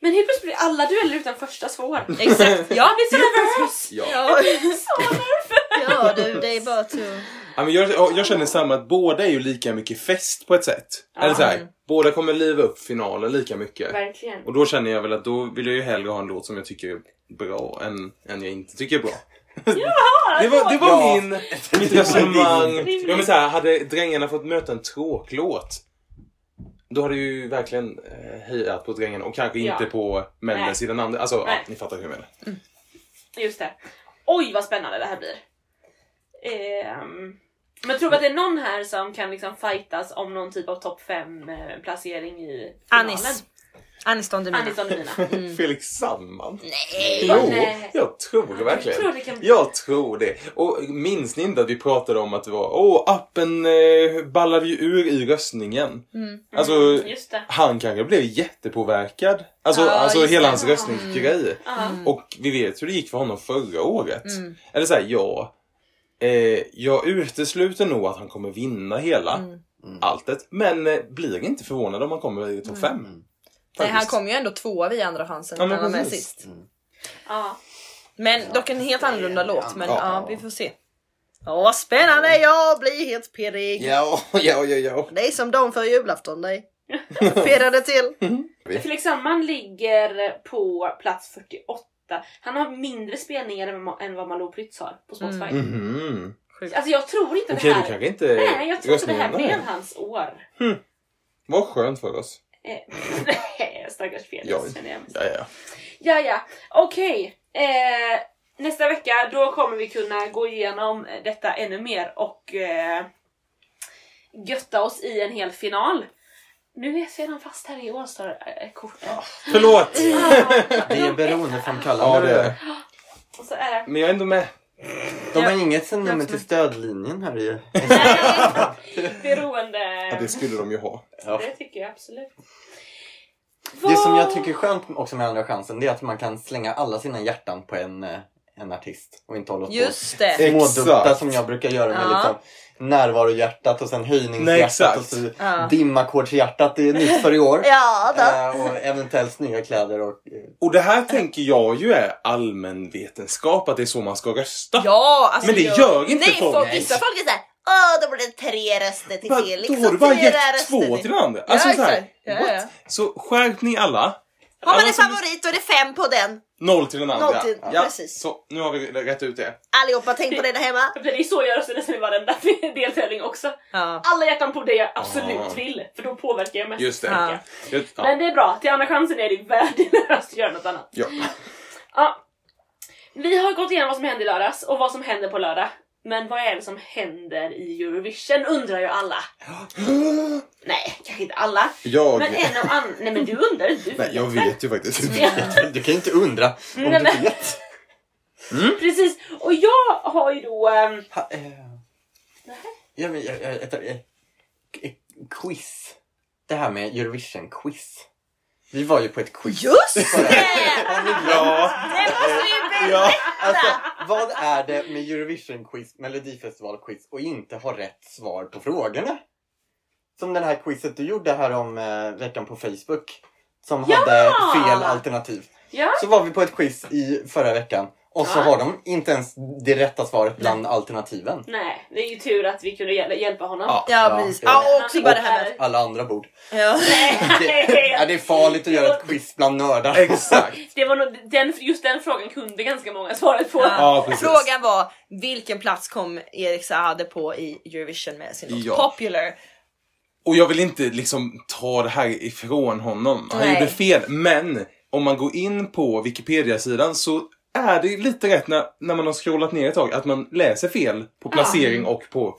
Men helt plötsligt blir alla dueller utan första svår. Exakt, ja. Jag blir så nervös! Ja. Ja, ja du, det är bara att... Ja, men jag, jag känner samma att båda är ju lika mycket fest på ett sätt. Eller så här, båda kommer liva upp finalen lika mycket. Verkligen. Och då känner jag väl att då vill jag ju hellre ha en låt som jag tycker är bra än en jag inte tycker är bra. Det var, det var Ja. min, mitt resonemang. Ja, men så här, hade drängarna fått möta en tråklåt då hade ju verkligen eh, hejat på drängarna och kanske Ja. inte på Nej. i den andra. Alltså, ja, ni fattar hur jag menar. Just det. Oj vad spännande det här blir. Ehm, men tror vi att det är någon här som kan liksom fightas om någon typ av topp 5 eh, placering i finalen? Anis. Anis Don Demina. Anis Don Demina. Felix Sandman? Nej! Jo, Nej. jag tror det verkligen. tror det kan bli- Jag tror det. Och minns ni inte att vi pratade om att det var, åh, appen eh, ballade ju ur i röstningen. Alltså, Mm, just det. han kanske blev jättepåverkad. Alltså, Ja, alltså hela det. hans röstningsgrej. Ja. Och vi vet hur det gick för honom förra året. Eller såhär, ja. Eh, jag utesluter nog att han kommer vinna hela alltet. Men eh, blir inte förvånad om han kommer i topp 5. Nej, han kom ju ändå tvåa vid andra chansen. Ja, när han var med sist. Ja. Men dock en helt annorlunda låt. Men Ja. ja, vi får se. Åh vad spännande, jag blir helt pirrig. Ja, ja, ja, ja. Det är som dagen för julafton dig. Pirrade till. Felix Sandman ligger på plats 48. Han har mindre spelningar än vad- än vad Malou Prytz har på Spotify. Mhm. Alltså jag tror inte Okej, det här... kanske inte Nej, jag tror inte det här blev hans år. Vad skönt för oss. Eh, Nej, stackars Felix Ja, känner jag ja, ja. Ja, ja. Okej. Eh, nästa vecka då kommer vi kunna gå igenom detta ännu mer och eh, götta oss i en hel final. Nu är jag redan fast här i All-star-korten. Förlåt! Det är beroendeframkallande. Ja, det är det. Och så är det... Men jag är ändå med. De har inget sen nummer till stödlinjen här i... Beroende... Ja, det skulle de ju ha. Ja. Det tycker jag absolut. Det som jag tycker är skönt också med Andra chansen det är att man kan slänga alla sina hjärtan på en, eh, en artist och inte hålla på Just det. smådutta som jag brukar göra med Ja. liksom närvarohjärtat och sen höjningshjärtat och så Ja. dimmackordshjärtat. Det är nytt för i år. Ja, då. Eh, och eventuellt snygga kläder och... eh, Och det här tänker jag ju är allmänvetenskap, att det är så man ska rösta. Ja, alltså Men det gör inte Nej, folk. folk. Vissa folk är såhär, åh då blir det tre röster till Felix då och har du bara gett två till- den andra. Ja, Alltså så här, exakt. Ja, ja. Så skärp ni alla. Har man Alla en favorit då är det fem på den. Noll till den andra. Noll till- ja, precis. Så, nu har vi rätt ut det. Allihopa, tänk på det där hemma. Det är så jag röstar nästan i varenda deltävling också. Ja. Alla hjärtan på det jag absolut Ah. vill, för då påverkar jag mest. Just det. Ja. Ja. Men det är bra, till andra chansen är det värdelöst att göra något annat. Ja. Ja. Vi har gått igenom vad som hände i lördags och vad som händer på lördag. Men vad är det som händer i Eurovision undrar ju alla. Nej, kanske inte alla. Jag... Men en och annan... Nej men du undrar du Nej, jag vet ju faktiskt. Ja. Du kan ju inte undra om Nej, du men- vet. Precis, och jag har ju då... ehm, Ha, eh, jag, jag, jag, jag, jag, quiz. Det här med Eurovision-quiz. Vi var ju på ett quiz. Just det! Ja. Det måste vi Ja. Alltså, vad är det med Eurovision-quiz, Melodifestival-quiz och inte ha rätt svar på frågorna? Som den här quizet du gjorde här om eh, veckan på Facebook. Som hade fel alternativ. Ja, Så var vi på ett quiz i förra veckan och så har de inte ens det rätta svaret bland alternativen. nej, det är ju tur att vi kunde hjäl- hjälpa honom. Ja. Ja, precis. Ja, och också bara det här med... Alla andra bord. Ja. Det, ja, det är farligt att göra ett quiz bland nördar. Exakt. Det var nog, den, just den frågan kunde ganska många svaret på. Ja, precis. Frågan var vilken plats kom Erik Saade på i Eurovision med sin låt Ja. Popular? Och jag vill inte liksom ta det här ifrån honom. Han Nej. gjorde fel. Men om man går in på Wikipedia-sidan så är det lite rätt när, när man har scrollat ner ett tag att man läser fel på placering och på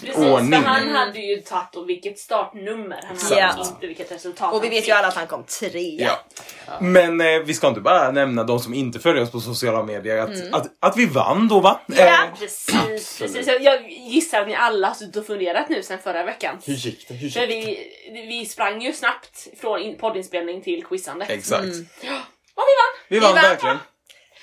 Precis, för låtordning. han hade ju tagit och vilket startnummer. Han hade Ja. inte vilket resultat Och vi vet ju alla att han kom trea. Ja. Men eh, vi ska inte bara nämna de som inte följer oss på sociala medier att, att, att vi vann då va? Ja. Eh, Precis, precis. Jag, gissar att ni alla har suttit och funderat nu sen förra veckan. Hur gick det? Hur För gick det? vi, vi sprang ju snabbt från in, poddinspelning till quizande. exakt. Och vi vann! Vi vann vann. verkligen.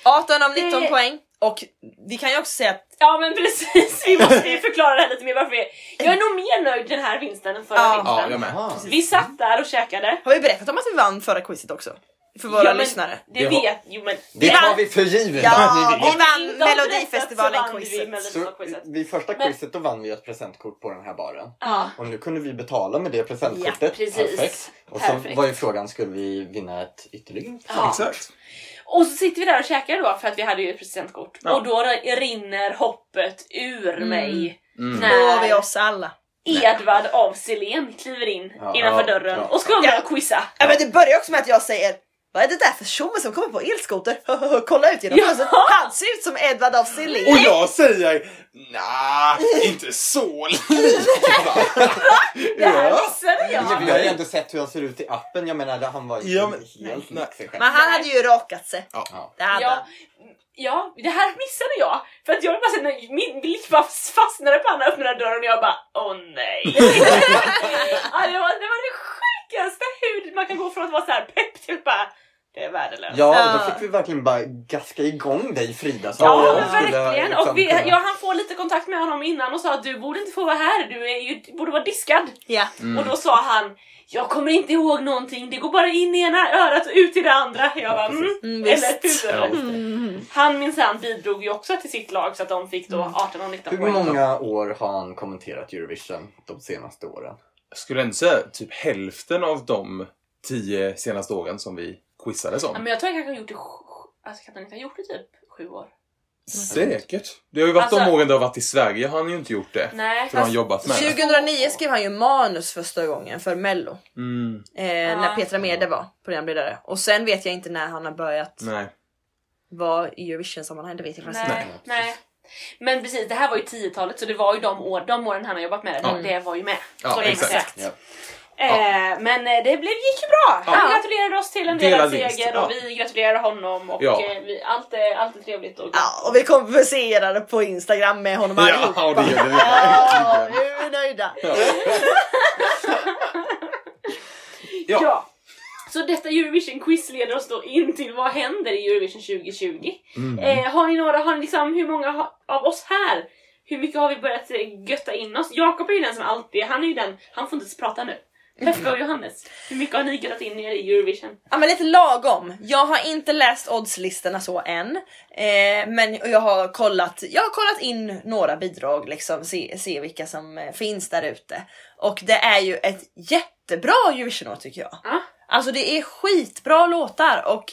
18 av 19 Det- poäng. Och vi kan ju också säga att Ja men precis, vi måste ju förklara det här lite mer varför vi... Jag är nog mer nöjd den här vinsten än förra Ja. vinsten. Ja, jag med. Vi satt där och käkade. har vi berättat om att vi vann förra quizet också? För våra Ja, men lyssnare. Det, Det har- vet... Jo men... Det tar vi för givet. Ja, vi vann Inte har Melodifestivalen berättat så vann vi quizet. Så, Melodifestivalquizet. vid första Men- quizet då vann vi ett presentkort på den här baren. Ja, Och nu kunde vi betala med det presentkortet. Ja, precis. Perfekt. Och så Perfekt. var ju frågan, skulle vi vinna ett ytterligare? Ja. Exakt. Och så sitter vi där och käkar då för att vi hade ju ett presentkort. Ja. Och då rinner hoppet ur mig. Mm. När vi oss alla. Edvard av Silén kliver in Ja, innanför ja, dörren ja. och ska börja quizza. Ja, men det börjar också med att jag säger vad är det där för tjomme som kommer på elskoter? Kolla ut genom Ja. fönstret. Han ser ut som Edvard af Sillén. Och jag säger nah, inte så lite va? Det här Ja. missade Ja, jag. vi har ju ändå sett hur han ser ut i appen. Jag menar, han var ju Ja, men- helt nej. lik sig själv. Men han hade ju rakat sig. Ja. Det hade Ja, ja, det här missade jag. För att jag bara så, när min blick bara fastnade på han öppnade dörren och jag bara åh nej. ja, det, var, det var det sjukaste hur man kan gå från att vara så här pepp till att bara det är värdelöst. Ja, då fick vi verkligen bara gaska igång dig Frida. så Ja, men verkligen. liksom Och vi, jag hann få lite kontakt med honom innan och sa att du borde inte få vara här, du är ju, du borde vara diskad. Ja. Och då sa han jag kommer inte ihåg någonting, det går bara in i ena örat och ut i det andra. Jag bara mm, Mm, eller hur? Ja. Mm. Han minsann bidrog ju också till sitt lag så att de fick då 18 och 19 Hur poäng. många år har han kommenterat Eurovision de senaste åren? Jag skulle ändå säga typ hälften av de tio senaste åren som vi quizades Ja, om. men jag tror jag kanske har gjort det, alltså kan han inte ha gjort det typ sju år? Säkert. Det har ju varit Alltså- de åren du har varit i Sverige har han ju inte gjort det. Nej. För han jobbat med det. 2009 skrev han ju manus första gången för mello. Mm, Eh, När Petra Mede var programledare. Och sen vet jag inte när han har börjat nej. vara i Eurovision-sammanhang. Det vet jag faktiskt Nej, inte. nej. Men precis, det här var ju 10-talet så det var ju de, år, de åren han har jobbat med det. Ja. Det var ju med. Ja, Så exakt. Ja. Eh, men eh, det blev, gick ju bra. Han Ja. gratulerade oss till en delad seger ja. och vi gratulerade honom och Ja. eh, vi, allt, är, allt är trevligt. Och, Ja, och vi konverserade på Instagram med honom allihopa. Ja, det gjorde vi Ja, vi är nöjda. Ja. Så detta Eurovision-quiz leder oss då in till vad händer i Eurovision 2020. Mm. Eh, har ni några, har ni liksom, hur många av oss här, hur mycket har vi börjat eh, götta in oss? Jakob är ju den som alltid, han är ju den, han får inte ens prata nu. Pefka och Johannes, hur mycket har ni göttat in er i Eurovision? Ja men lite lagom. Jag har inte läst oddslistorna så än. Eh, men jag har kollat, jag har kollat in några bidrag liksom, se, se vilka som eh, finns där ute. Och det är ju ett jättebra Eurovision-år tycker jag. Ja. Alltså det är skitbra låtar och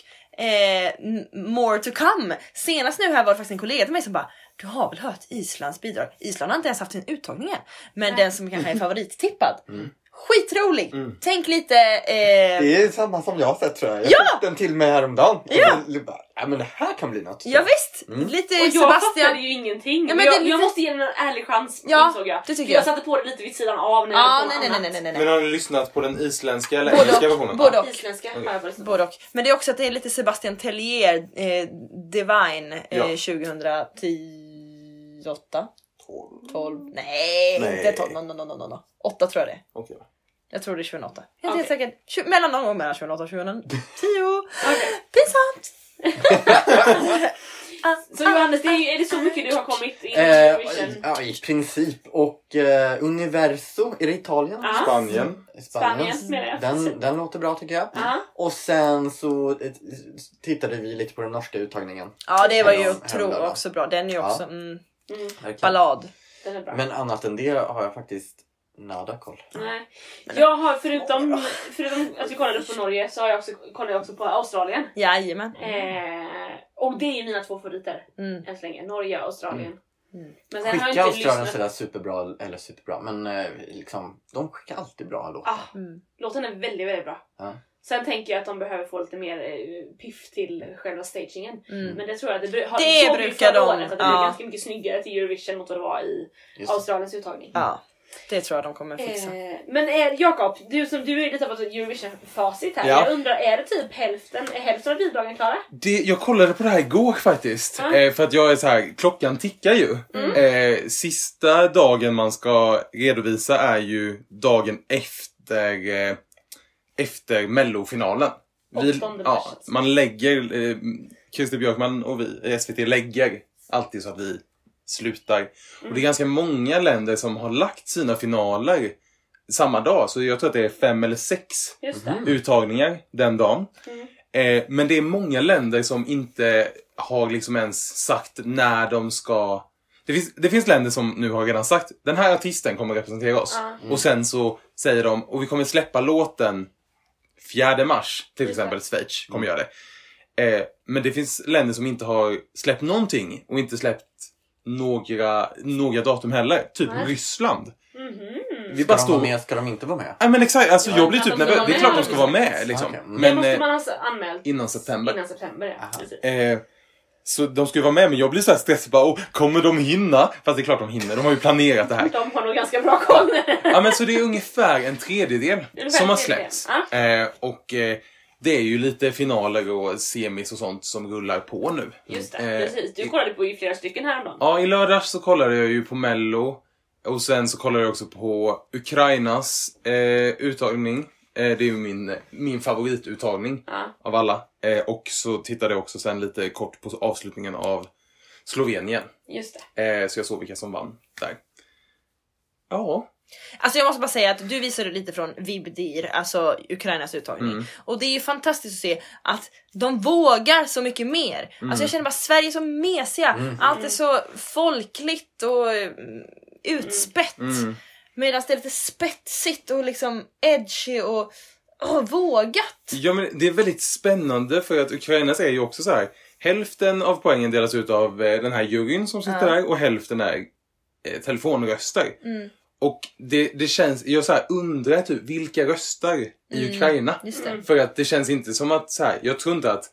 eh, more to come. Senast nu här var det faktiskt en kollega till mig som bara du har väl hört Islands bidrag? Island har inte ens haft sin uttagning än. Men den som kanske är favorittippad. Skitrolig! Tänk lite eh, Det är samma som jag har sett tror jag. Jag Ja! fick den till mig häromdagen. Ja! så bara, ja men det här kan bli något. Ja, visst, Mm. lite Och jag Sebastian. fattade ju ingenting. Ja, Ja, men jag, lite- jag måste ge den en ärlig chans Ja, insåg jag. det tycker jag jag. satte på det lite vid sidan av när Ja, jag nej, nej, med nej, nej, nej, Men nej. har du lyssnat på den isländska eller Både engelska och, versionen? både och. Isländska har jag. Både och. Men det är också att det är lite Sebastian Tellier, eh, Divine, eh, Ja. 2010, 8? 12? Nej, Nej. inte 12, no, no, no, no, no. 8 tror jag det är. Okej. Jag tror det är 2008. Jag är Okej. inte helt säker. Tju- mellan någon gång mellan 2008 och 2010. Okej. Pinsamt! Så Johannes, det är, är det så mycket du har kommit in i Eh, Eurovision? ja, i princip. Och eh, Universo, är det Italien? Ja. Spanien. Spanien, jag. Den, den låter bra tycker jag. Ja. Och sen så eh, tittade vi lite på den norska uttagningen. Ja det var ju Härom- otro häromdagen. också bra. Den är ju också Ja. mm, Mm, ballad. den är bra. Men annat än det har jag faktiskt nada koll. Nej. Jag har förutom, förutom att vi kollade på Norge så har jag också, kollat jag också på Australien. Jajamän. Eh, och det är ju mina två favoriter Mm. än så länge. Norge och Australien. Mm. Men sen har jag Skicka inte Australien lyssnat. sådär superbra, eller superbra, men eh, liksom, de skickar alltid bra låtar. Ah, Mm. låten är väldigt, väldigt bra. Ja. Sen tänker jag att de behöver få lite mer eh, piff till själva stagingen. Mm. Men det tror jag, det, bru- har, Det brukar de, året att det ja. blev ganska mycket snyggare till Eurovision mot vad det var i Just. Australiens uttagning. Ja, det tror jag de kommer fixa. Eh, men eh, Jakob, du som du är lite av ett Eurovision-facit här. Ja. Jag undrar, är det typ hälften, är hälften av bidragen klara? Det, jag kollade på det här igår faktiskt. Ja. Eh, för att jag är så här, klockan tickar ju. Eh, sista dagen man ska redovisa är ju dagen efter, eh, efter mellofinalen. Åttonde ja, man lägger, eh, Christer Björkman och vi i SVT lägger alltid så att vi slutar. Och det är ganska många länder som har lagt sina finaler samma dag. Så jag tror att det är fem eller sex det. uttagningar den dagen. Mm. Eh, men det är många länder som inte har liksom ens sagt när de ska... Det finns, det finns länder som nu har redan sagt den här artisten kommer representera oss. Ja. Och sen så säger de, och vi kommer släppa låten 4 mars, till exempel Schweiz kommer göra det. Eh, men det finns länder som inte har släppt någonting och inte släppt några, några datum heller. Typ Nej. Ryssland. Mhm. Vi Ska bara de står... vara med? Ska de inte vara med? Nej men exakt, alltså Ja. jag blir typ nervös. Det är med, klart de ska vara med liksom. Okej. Mm. Det Men måste man ha anmält innan september. innan september. Ja. Eh, så de ska ju vara med men jag blir så här stressad bara, oh, kommer de hinna? Fast det är klart de hinner, de har ju planerat det här. De har nog ganska bra koll. Ja men så det är ungefär en tredjedel Ungefär som har släppts. ja. Eh, och eh, det är ju lite finaler och semis och sånt som rullar på nu. Just det, Eh, precis. Du kollade på ju flera stycken häromdagen. Ja, i lördags så kollade jag ju på mello. Och sen så kollade jag också på Ukrainas eh, uttagning. Eh, det är ju min, min favorituttagning Ja. av alla. Eh, och så tittade jag också sen lite kort på avslutningen av Slovenien. Just det. Eh, så jag såg vilka som vann där. Ja. Alltså jag måste bara säga att du visade lite från Vibdir, alltså Ukrainas uttagning. Mm. Och det är ju fantastiskt att se att de vågar så mycket mer. Mm. Alltså jag känner bara Sverige är så mesiga. Allt är så folkligt och mm, utspätt. Mm. Medan det är lite spetsigt och liksom edgy och åh, vågat. Ja men det är väldigt spännande för att Ukrainas är ju också så här. Hälften av poängen delas ut av eh, den här juryn som sitter Ja. där och hälften är eh, telefonröster. Mm. Och det, det känns, jag så här undrar typ vilka röstar i Mm. Ukraina? För att det känns inte som att så här, jag tror inte att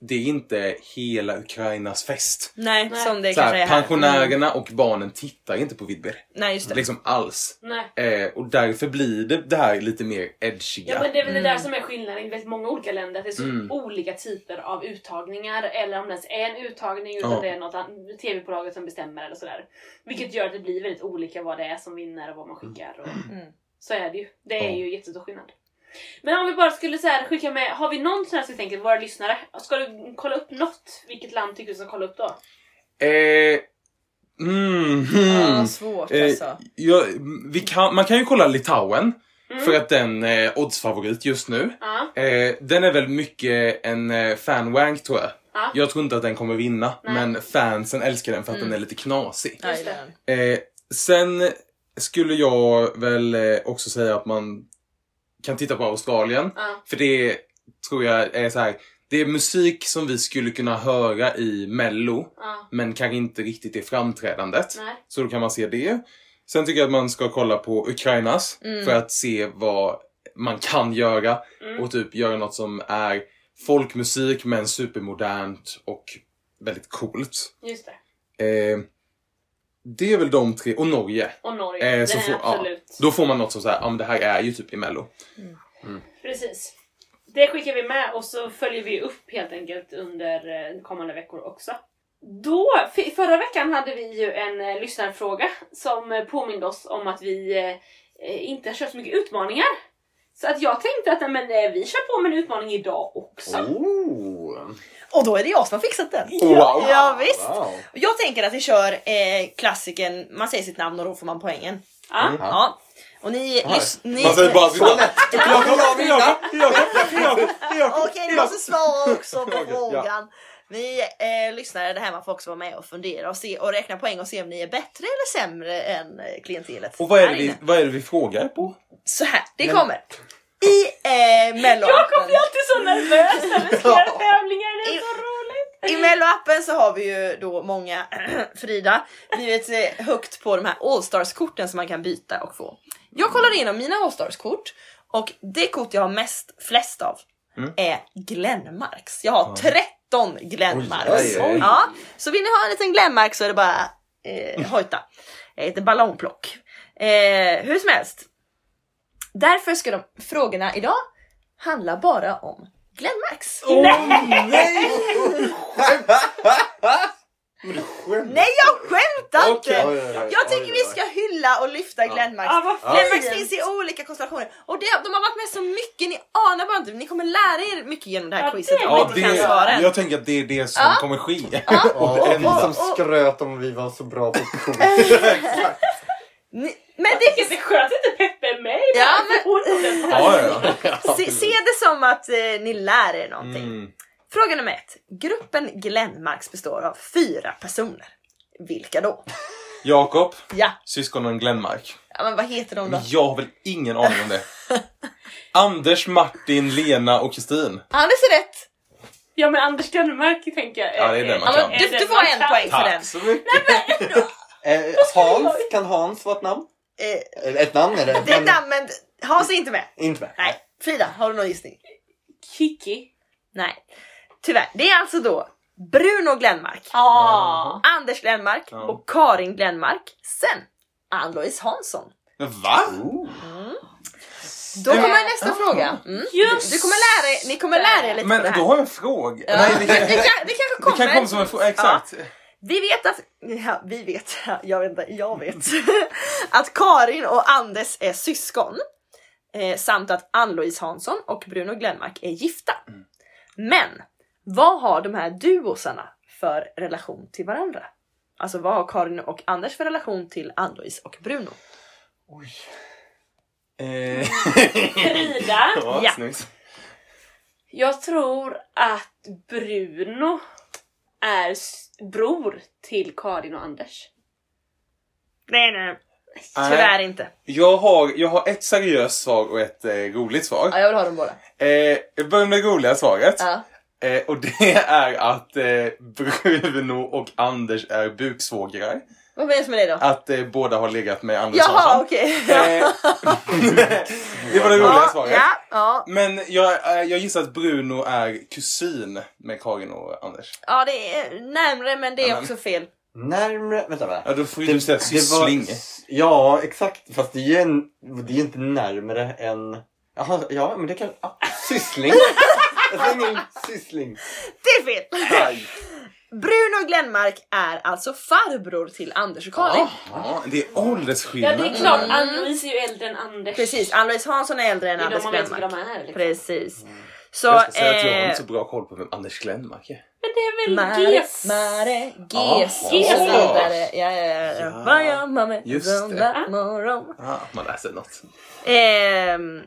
det är inte hela Ukrainas fest. Nej, Nej. som det Så kanske är här. Mm. pensionärerna och barnen tittar inte på Vidber. Nej just det. Liksom alls. Nej. Eh, och därför blir det det här lite mer edgiga. Ja men det är väl det Mm. där som är skillnaden i väldigt många olika länder. Att det är så Mm. olika typer av uttagningar. Eller om det ens är en uttagning utan Ja. det är något an- tv-bolaget som bestämmer eller sådär. Vilket gör att det blir väldigt olika vad det är som vinner och vad man skickar. Och... Mm. Så är det ju. Det är Ja. ju jättestor skillnad. Men om vi bara skulle så här, skicka med, har vi någon sån här som vi tänker, våra lyssnare, ska du kolla upp något? Vilket land tycker du ska kolla upp då? Eh, mm, Ja, hmm. svårt Eh, alltså. ja, vi kan, man kan ju kolla Litauen. Mm. För att den är oddsfavorit just nu. Ja, Eh, den är väl mycket en eh, fanwank tror jag. ja. Jag tror inte att den kommer vinna. Nej. Men fansen älskar den för att Mm. den är lite knasig. Eh, sen skulle jag väl eh, också säga att man kan titta på Australien. ja. För det tror jag är så här. Det är musik som vi skulle kunna höra i mello. ja. Men kanske inte riktigt i framträdandet. Nej. Så då kan man se det. Sen tycker jag att man ska kolla på Ukrainas Mm. för att se vad man kan göra Mm. och typ göra något som är folkmusik men supermodernt och väldigt coolt. Just det. Eh, det är väl de tre, och Norge. Och Norge. Eh, så får, ja, absolut. då får man något som säger, ja men det här är ju typ i mello. Precis. Det skickar vi med och så följer vi upp helt enkelt under eh, kommande veckor också. Då, förra veckan hade vi ju en eh, lyssnarfråga som påminde oss om att vi eh, inte har kört så mycket utmaningar. Så att jag tänkte att men, eh, vi kör på med en utmaning idag också. Oh. Och då är det jag som har fixat den. Wow. Ja, visst. Wow. Jag tänker att vi kör eh, klassiken, man säger sitt namn och då får man poängen. Ja. Mm. Ja. Och ni... Lys- ni Man säger bara jag vinna! Okej, ni måste svara också på frågan. Ni eh, lyssnare där hemma får också vara med och fundera och, se, och räkna poäng och se om ni är bättre eller sämre än eh, klientelet. Och vad är, det vi, vad är det vi frågar på? Så här, det Men- kommer. I eh, Mello Jakob blir alltid så nervös när vi ska göra tävlingar, det är så roligt! I Mello-appen så har vi ju då många, Frida, blivit eh, högt på de här Allstars-korten som man kan byta och få. Jag kollar igenom mina Allstars-kort och det kort jag har mest, flest av Mm. är Glenmarks. Jag har 13 Glenmarks. Oj, oj, oj. Ja, så vill ni ha en liten Glenmark så är det bara eh, hojta. Ett ballongplock. Eh, hur som helst. Därför ska de frågorna idag handla bara om Glenmarks. nej! Men du skämtar? Nej jag skämtar inte! Okej. Oj, oj, oj. Jag tycker Oj, vi oj, ska hylla och lyfta. Ja, vad Ja. Glenmarks fint! finns i olika konstellationer och det, de har varit med så mycket, ni anar bara inte. Ni kommer lära er mycket genom det här Ja, quizet det om Ja, ni inte kan svaren. jag tänker att det är det som Ja. kommer ske. Ja. Ja, en Och- som och- skröt om vi var så bra på quiz. Men det, är skönt att inte Peppe är med Ja, men- Ja, ja, ja. se, se det som att eh, ni lär er någonting. Mm. Fråga nummer ett. Gruppen Glenmarks består av fyra personer. Vilka då? Jakob, Ja, syskonen Glenmark. ja men vad heter de då? Jag har väl ingen aning om det. Anders, Martin, Lena och Kristin. Anders är rätt. Ja men Anders Glenmark tänker jag. Ja, det är den man kan. men du, du får en poäng för den. Tack så mycket. Eh, Hans, kan Hans vara ett namn? Eh, Ett namn är det. det är ett namn men Hans är inte med. Inte med. Nej. Frida, har du någon gissning? Kiki. Nej. Tyvärr. Det är alltså då Bruno Glenmark, Ah. Anders Glenmark Ja. och Karin Glenmark. Sen Ann-Louise Hansson. Va? Oh. Då kommer nästa fråga. Mm. Just Du kommer lära er, ni kommer lära er lite Men på det här. då har jag en fråga. Ja. Nej, det, det, kan, det kanske det kommer. kan komma som en fråga. Exakt. Vi vet att, ja, vi vet, jag vet inte, jag vet. att Karin och Anders är syskon. Eh, samt att Ann-Louise Hansson och Bruno Glenmark är gifta. Men vad har de här duosarna för relation till varandra? Alltså vad har Karin och Anders för relation till Ann-Louise och Bruno? Oj. Eh, Frida. ja, Ja. Jag tror att Bruno är bror till Karin och Anders. Nej, nej. Tyvärr inte. Jag har, jag har ett seriöst svar och ett eh, roligt svar. Ja, jag vill ha dem båda. Eh, jag börjar med det roliga svaret. Ja. Eh, och det är att eh, Bruno och Anders är buksvågrar. Vad menas med det då? Att eh, båda har legat med Anders Jaha, Hansson. okej. Eh, det var det roliga Ja, svaret. ja, ja. Men jag, eh, jag gissar att Bruno är kusin med Karin och Anders. ja, det är närmre men det är Ja, men- också fel. Närmre, vänta va? Ja, då får ju du säga syssling. ja, exakt. Fast det är ju en, det är ju inte närmare än... Jaha, ja, men det kan... Ja, syssling. Jag slänger in syssling. Det är fel! Bruno Glenmark är alltså farbror till Anders och Karin. Ja, det är Ja åldersskillnad. det är klart, Ann-Louise är ju äldre än Anders. Precis, Ann-Louise Hansson är äldre än Det är de Anders man vet vilka Glenmark. de är. Liksom. Precis. Så, Jag ska säga att jag har eh, inte så bra koll på vem Anders Glenmark är. Men det är väl Mare, GES? Mare, Ja. GES och så GES. vidare. Ja, ja, ja. Ja. Vad gör man med Just en det. vattmorgon? Ah, man läser något. Ehm,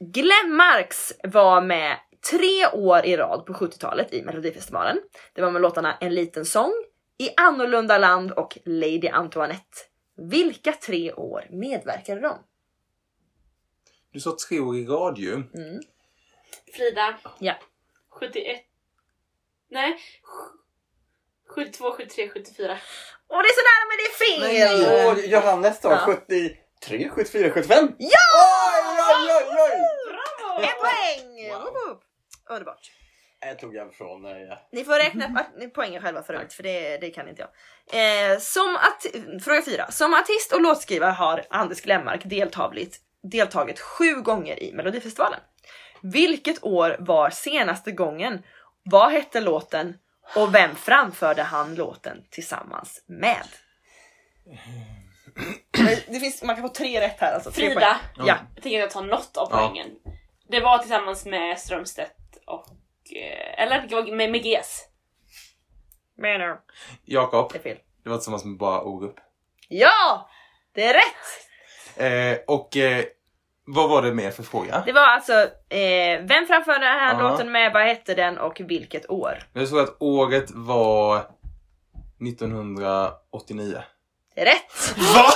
Glenn Marks var med tre år i rad på 70-talet i Melodifestivalen. Det var med låtarna En liten sång, I annorlunda land och Lady Antoinette. Vilka tre år medverkade de? Du sa tre år i rad ju. Mm. Frida. Ja. 71. Nej. 72, 73, 74. Åh det är så nära men det är fel! Åh, Johannes då, Ja. 73, 74, 75? Ja! Oj, oj, oj, oj! Bravo! En poäng! Wow. Underbart. Det tog jag från... eh, Ni får räkna pa- poängen själva för övrigt, för det, det kan inte jag. Eh, som att, fråga fyra. Som artist och låtskrivare har Anders Glenmark deltagit, deltagit sju gånger i Melodifestivalen. Vilket år var senaste gången? Vad hette låten? Och vem framförde han låten tillsammans med? Det finns, man kan få tre rätt här alltså. Tre Frida. poäng. Ja. Jag tänker att jag tar något av Ja. poängen. Det var tillsammans med Strömstedt och... eh, Eller det var med, med GES. Menar. Jakob, Det är fel. det var tillsammans med bara Orup. Ja! Det är rätt! Eh, och eh, vad var det mer för fråga? Det var alltså, eh, vem framförde den här Ja. låten med, vad hette den och vilket år? Jag såg att året var 1989. Det är rätt! Va?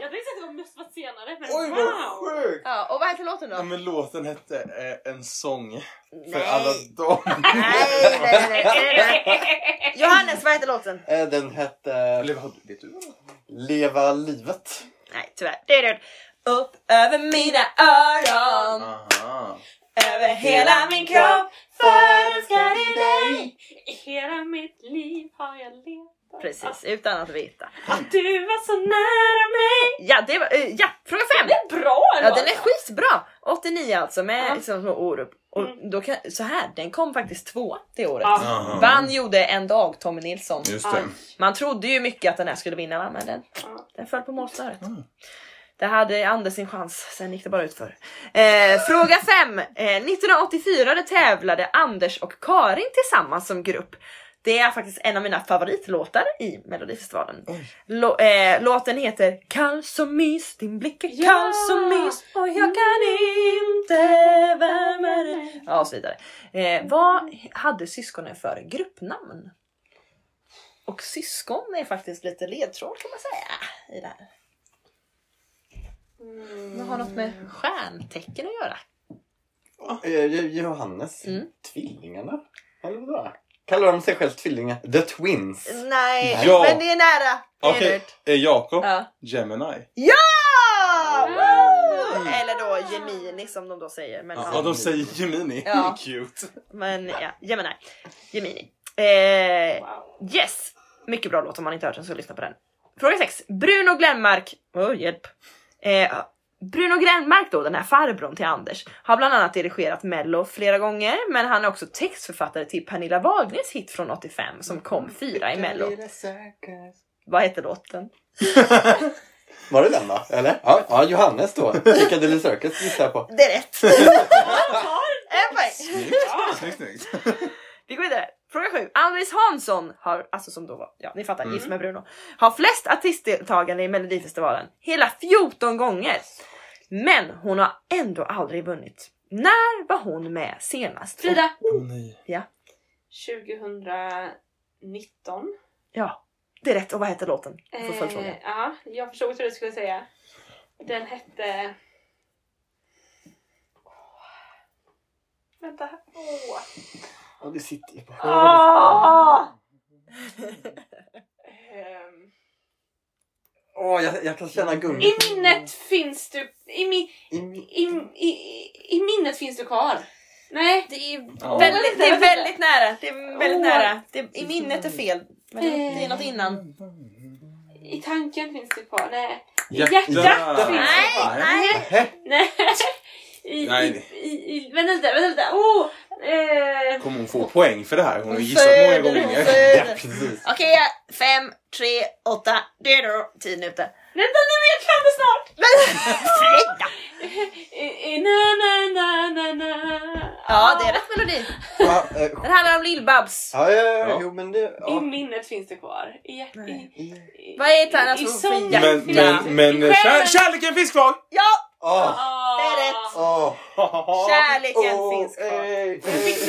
Jag tänkte att det var mest var Oj, wow! vad sjukt! Ja, och vad hette låten Ja, då? men låten hette eh, En sång för Nej. alla dem. Nej, nej, nej. Johannes, vad heter låten? Eh, Den hette Eller vad vet du? Leva livet. Nej, tyvärr. Det är det. Upp över mina öron, Aha. över hela min kropp, förälskad i dig. I hela mitt liv har jag letat. Precis, utan att veta. Att du var så nära mig. Ja, det var, eh, ja, fråga fem! Det är bra Ja, den är skitbra! 89 alltså med Ja. liksom små Orup. Och Mm. då kan, så här, den kom faktiskt två det året. Aha. Vann gjorde en dag Tommy Nilsson. Just Aj. det. Man trodde ju mycket att den här skulle vinna men den, den föll på målsnöret. Mm. Det hade Anders sin chans, sen gick det bara ut för. Eh, fråga 5. Eh, 1984 det tävlade Anders och Karin tillsammans som grupp. Det är faktiskt en av mina favoritlåtar i Melodifestivalen. Lå- eh, låten heter Kall som mys, din blick är Ja! kall som mys och jag kan inte värma dig. Ja, och så vidare. Eh, vad hade syskonen för gruppnamn? Och syskon är faktiskt lite ledtråd kan man säga i det här. Det har något med stjärntecken att göra. Eh, Johannes. Mm. Tvillingarna? Eller vadå? Kallar de sig själv tvillingar? The Twins? Nej, Ja. men det är nära. Okej, rätt. eh, Jakob. Ja. Gemini. Ja! Mm. Eller då Gemini som de då säger. Men, Ja, ja. de säger Gemini. Ja. Cute. men ja, Gemini. Gemini. Eh, Wow. yes! Mycket bra låt om man inte hört den så lyssna på den. Fråga 6. Bruno Glenmark. Oh, hjälp. Eh, Bruno Glenmark då, den här farbrorn till Anders, har bland annat dirigerat mello flera gånger men han är också textförfattare till Pernilla Wahlgrens hit från 85 som kom fyra i mello. Vad heter låten? Var det den då? Eller? Ja, ja Johannes då. Piccadilly Circus gissar jag på. Det är rätt! en poäng! Snyggt, snyggt. Vi går vidare. Fråga 7. Alice Hansson har, alltså som då var, ja ni fattar, gift med Bruno, har flest artistdeltagande i Melodifestivalen. Hela 14 gånger! Men hon har ändå aldrig vunnit. När var hon med senast? Frida! Åh nej. Ja, 2019. ja. Det är rätt. Och vad heter låten? Jag får följdfråga. Eh, Ja, jag förstod vad du skulle säga. Den hette... Vänta. Åh. Ja, det sitter ju på Ah! Ehm, Åh, jag, jag kan känna I gummi. minnet finns du... I, mi, I, i, i, i minnet finns du kvar. Nej. Det är, Ja. väldigt, det är väldigt nära. Det är väldigt Åh. nära. Det är, I minnet är fel. Men det, det är något innan. I tanken finns du kvar. Nej. I Hjärtat. hjärtat finns du Nej, kvar. nej. Nej. I, Nej. i, i, i, vänta lite, vänta lite. Oh, eh, Kommer hon få poäng för det här? Hon har Hon gissat många gånger. Ja, precis. Okej, fem, tre, åtta, det är då tiden ute. vänta nu, jag kan det snart! I, na, na, na, na, na. Ja, det är rätt melodi. Ja, eh, Den handlar om Lill-Babs. ja, ja, ja, Ja. jo men det... I Ja. minnet finns det kvar. I, hjärt- i. I- Vad är i, i Alltså, sången Frida. Men, men, men. I kär, kärleken finns kvar! Ja! Ah. Det är rätt. Åh! Kärleken Åh, finns kvar.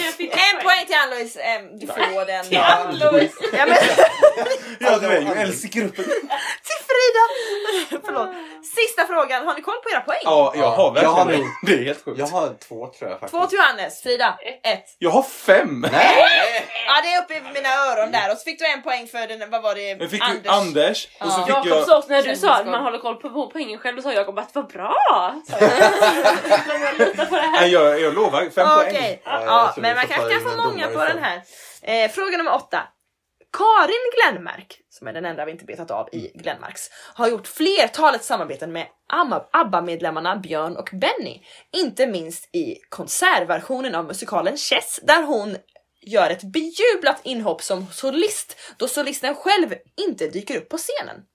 Jag fick. En poäng till Ann-Louise. Du får den. Till Ann-Louise. Ja, men, Ja, du är ju äldst i gruppen. Frida! Förlåt. Sista frågan. Har ni koll på era poäng? Ja, jag har Jag har verkligen det. Det är helt sjukt. Jag har två tror jag faktiskt. Två till Johannes. Frida. Ett. Jag har fem! Nej! Ja, det är uppe i mina öron där. Och så fick du en poäng för den, vad var det? Jag fick Anders, Anders och så Ja. fick Jakob jag... sa också när du sa att man håller koll på poängen själv, då sa Jakob att vad bra! sa jag. Litar på det här. Nej, jag, jag lovar, fem Okej, poäng. Ja, ja, men man kanske kan få många på den här. Eh, fråga nummer åtta. Karin Glenmark, som är den enda vi inte betat av i Glenmarks, har gjort flertalet samarbeten med ABBA-medlemmarna Björn och Benny. Inte minst i konsertversionen av musikalen Chess, där hon gör ett bejublat inhopp som solist, då solisten själv inte dyker upp på scenen.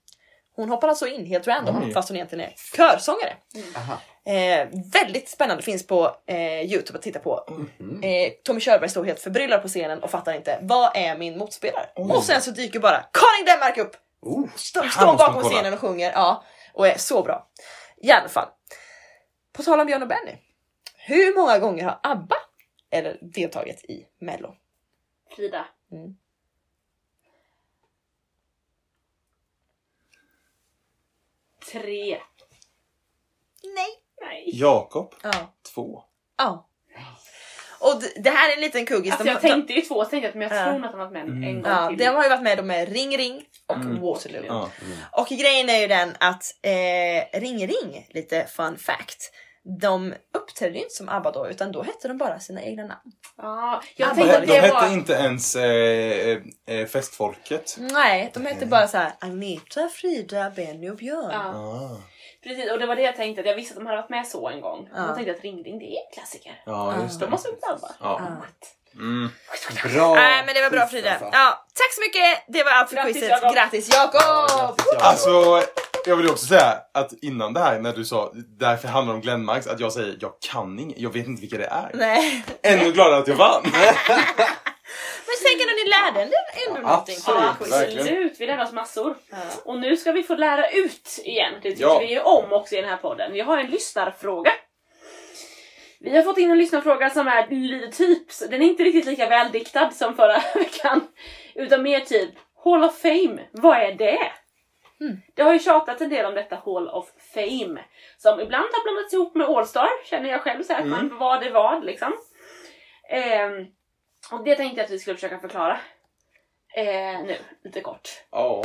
Hon hoppar alltså in helt random Oj. fast hon egentligen är körsångare. Aha. Eh, väldigt spännande, finns på eh, Youtube att titta på. Mhm. Eh, Tommy Körberg står helt förbryllad på scenen och fattar inte vad är min motspelare? Oj. Och sen så dyker bara Karin Glenmark upp! Oh. Står, man bakom scenen och sjunger ja, och är så bra. I alla fall. På tal om Björn och Benny. Hur många gånger har ABBA eller deltagit i Mello? Frida. Mm. Tre. Nej. Nej. Jakob, Ja. två. Ja. Och d- det här är en liten kuggis. Alltså De- jag tänkte ju två, så tänkte jag, men jag Ja. tror att han varit med Mm. en gång Ja, till. de har ju varit med med Ring Ring och Mm. Waterloo. Ja. Och grejen är ju den att eh, Ring Ring, lite fun fact, de uppträdde ju inte som ABBA då utan då hette de bara sina egna namn. Ja, jag De, tänkte att de det hette var... inte ens eh, eh, festfolket. Nej, de hette bara så här Agneta, Frida, Benny och Björn. Ah. precis. Och det var det jag tänkte, att jag visste att de hade varit med så en gång. Ja. Jag tänkte att Ring Ring, det är en klassiker. Ja, just De det. måste upp ABBA. Ja. Mm. Bra! Nej men det var bra Frida. Ja, tack så mycket! Det var allt för Grattis, quizet. Grattis Jakob! Alltså, jag vill också säga att innan det här, när du sa därför handlar det om Glenmarks, att jag säger jag kan inget, jag vet inte vilka det är. Nej. Ännu gladare att jag vann! Men tänk att ni lärde ändå, ändå Ja, någonting absolut. Absolut, vi lär oss massor. Ja. Och nu ska vi få lära ut igen. Det tycker Ja. vi ju om också i den här podden. Vi har en lyssnarfråga. Vi har fått in en lyssnarfråga som är lite typ, den är inte riktigt lika väldiktad som förra veckan. Utan mer typ, Hall of Fame, vad är det? Mm. Det har ju tjatat en del om detta Hall of Fame. Som ibland har blandats ihop med All-Star, känner jag själv. Så här, att man, vad är vad liksom. Ehm, och det tänkte jag att vi skulle försöka förklara. Eh, nu, lite kort. Ja.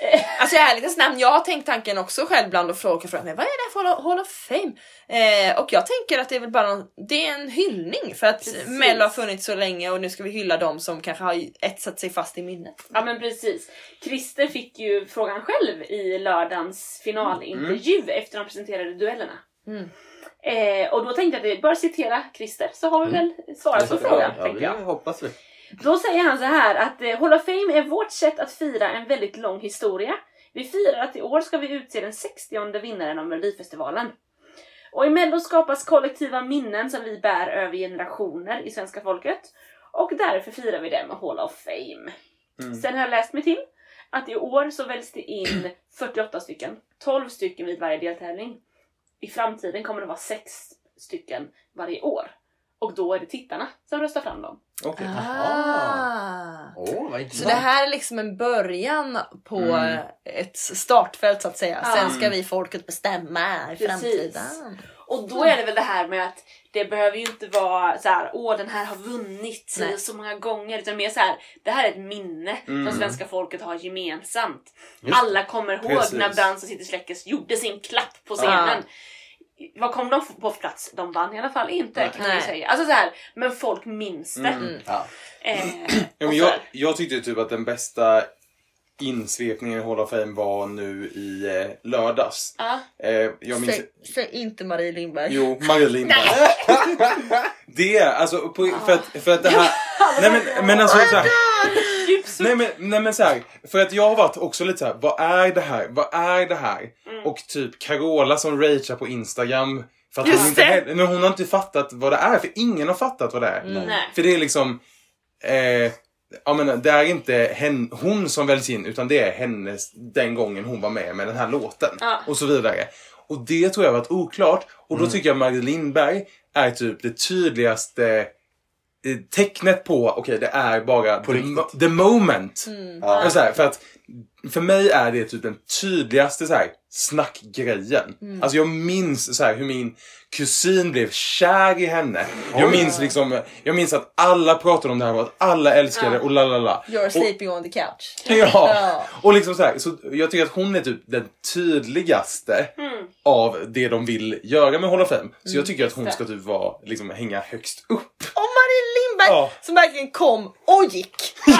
Alltså i ärlighetens namn, jag har tänkt tanken också själv ibland och frågat mig vad är det för Hall- of Fame? Eh, och jag tänker att det är väl bara någon, det är en hyllning för att Precis. Mello har funnits så länge och nu ska vi hylla dem som kanske har etsat sig fast i minnet. Ja men precis. Christer fick ju frågan själv i lördagens finalintervju efter de presenterade duellerna. Mm. Eh, och då tänkte jag att det bara citera Christer så har vi väl svarat på frågan. ja, tänkte det jag. hoppas vi. Då säger han så här att eh, Hall of Fame är vårt sätt att fira en väldigt lång historia. Vi firar att i år ska vi utse den 60 vinnaren av Melodifestivalen. Och i Mello skapas kollektiva minnen som vi bär över generationer i svenska folket. Och därför firar vi det med Hall of Fame. Sen har jag läst mig till att i år så väljs det in 48 stycken, 12 stycken vid varje deltävling. I framtiden kommer det vara 6 stycken varje år. Och då är det tittarna som röstar fram dem. Okej. Ah. Vad Så det här är liksom en början på Mm. ett startfält så att säga. Ja. Sen ska vi folket bestämma i framtiden. Och då är det väl det här med att det behöver ju inte vara så här, åh den här har vunnit Nej. så många gånger. Utan mer så här, det här är ett minne Mm. som svenska folket har gemensamt. Just. Alla kommer ihåg Precis. när Brans och City Släckers gjorde sin klapp på scenen. Vad kom de på plats? De vann i alla fall inte kan man säga. Alltså så här, men folk minns det. Mm. Ja. Eh, Ja, men jag, jag tyckte typ att den bästa insvepningen i Hall of Fame var nu i eh, lördags. Ja. Eh, jag minns... Säg, säg inte Marie Lindberg. Jo, Marie Lindberg. Det är alltså, på, för, att, för att det här... Nej men, men alltså så här. Nej, men, nej men så här, för att jag har varit också lite så här, vad är det här? Vad är det här? Mm. Och typ Carola som ragear på Instagram. För att Just hon, inte, det. heller- men hon har inte fattat vad det är, för ingen har fattat vad det är. Nej. För det är liksom... Eh, jag menar, det är inte hen, hon som väljs in utan det är hennes den gången hon var med med den här låten. Ja. Och så vidare. Och det tror jag har varit oklart. Och då tycker jag Marie Lindberg är typ det tydligaste eh, tecknet på, okej det är bara På the, mo- the moment. Ja. Eller Så här, för att för mig är det typ den tydligaste så här, snackgrejen. Alltså jag minns så här, hur min kusin blev kär i henne. Jag Oj. minns liksom, jag minns att alla pratade om det här och att alla älskade det och la la la. You're Och- sleeping on the couch. Ja. Ja. Och liksom så här, så jag tycker att hon är typ den tydligaste Mm. av det de vill göra med Hall of Fame. Så jag tycker att hon ska typ vara, liksom hänga högst upp. Och Marie Lindberg Ja. som verkligen kom och gick.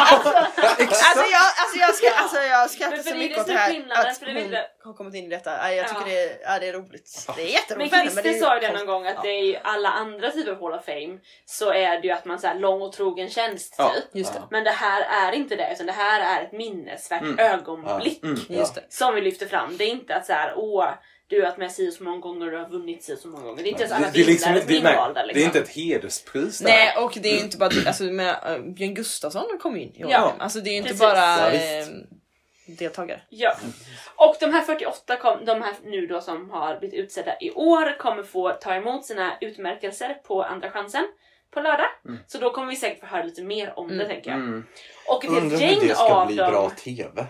Alltså jag, alltså jag, ska, alltså jag skrattar Men så det är mycket åt det är här att hon har kommit in i detta. Jag tycker Ja. det, är, ja, det är roligt. Det är Men jätteroligt henne, Christer sa ju det någon gång att Ja. det är ju alla andra typer av Hall of Fame så är det ju att man så här lång och trogen tjänst Ja. typ. Just det. Men det här är inte det utan det här är ett minnesvärt Mm. ögonblick Mm. Just det. som vi lyfter fram. Det är inte att så här, åh du har varit med si så många gånger och du har vunnit si så många gånger. Det är inte så alla Det, det, är liksom, det, invalda. det är Liksom. inte ett hederspris där. Nej och det är ju inte bara alltså, med, äh, Björn Gustafsson kom in i Ja. ja. Alltså det är inte Precis. bara Ja, visst. deltagare. Ja. Och de här 48, kom, de här nu då som har blivit utsedda i år kommer få ta emot sina utmärkelser på Andra chansen på lördag. Så då kommer vi säkert få höra lite mer om det tänker jag. Mm. Och ett Undrar hur det ska bli dem... bra TV.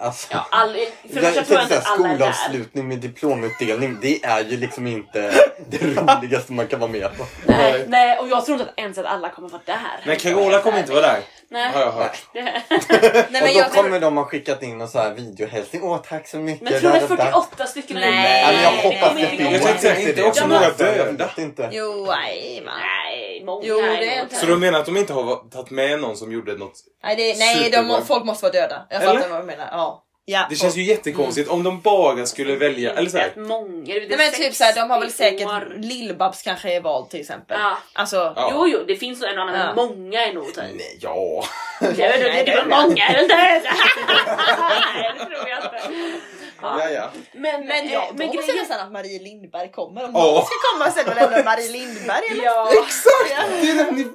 Alltså, Ja, all, för jag första tror jag att alla är där. skolavslutning med diplomutdelning, det är ju liksom inte det roligaste man kan vara med på. Nej, nej, och jag tror inte att ens att alla kommer vara där. Nej, Carola kommer inte vara där. Nej. Har jag hört. Det, Nej, och men då jag kommer de ha skickat in en så här videohälsning. Åh, tack så mycket. men tror du där, där, där. 48 stycken Nej. Ja, men jag Nej, hoppas det finns. Jag tänkte säga, inte det. också Jag några jag döda? inte. jo, nej man. Nej, många Jo, det är är inte. Så du menar att de inte har tagit med någon som gjorde något? Nej, det, nej de, folk måste vara döda. Jag fattar vad du menar. Ja. Ja. Det känns ju jättekonstigt om de bara skulle välja, eller så här, många, det är Nej men typ såhär, de har väl 60 säkert. Lill-Babs kanske är vald till exempel. Ja. Alltså, Ja. Jo, jo, det finns en annan, Ja. men många är nog typ. nej, ja. Inte, Nej, det var det är många är inte. Nej, det tror jag inte. Ja, ja. Men, men eh, ja, men grejen... nästan att Marie Lindberg kommer. Om Ja. någon ska komma sen och lämna Marie Lindberg eller? Ja, Exakt! Det är nämligen...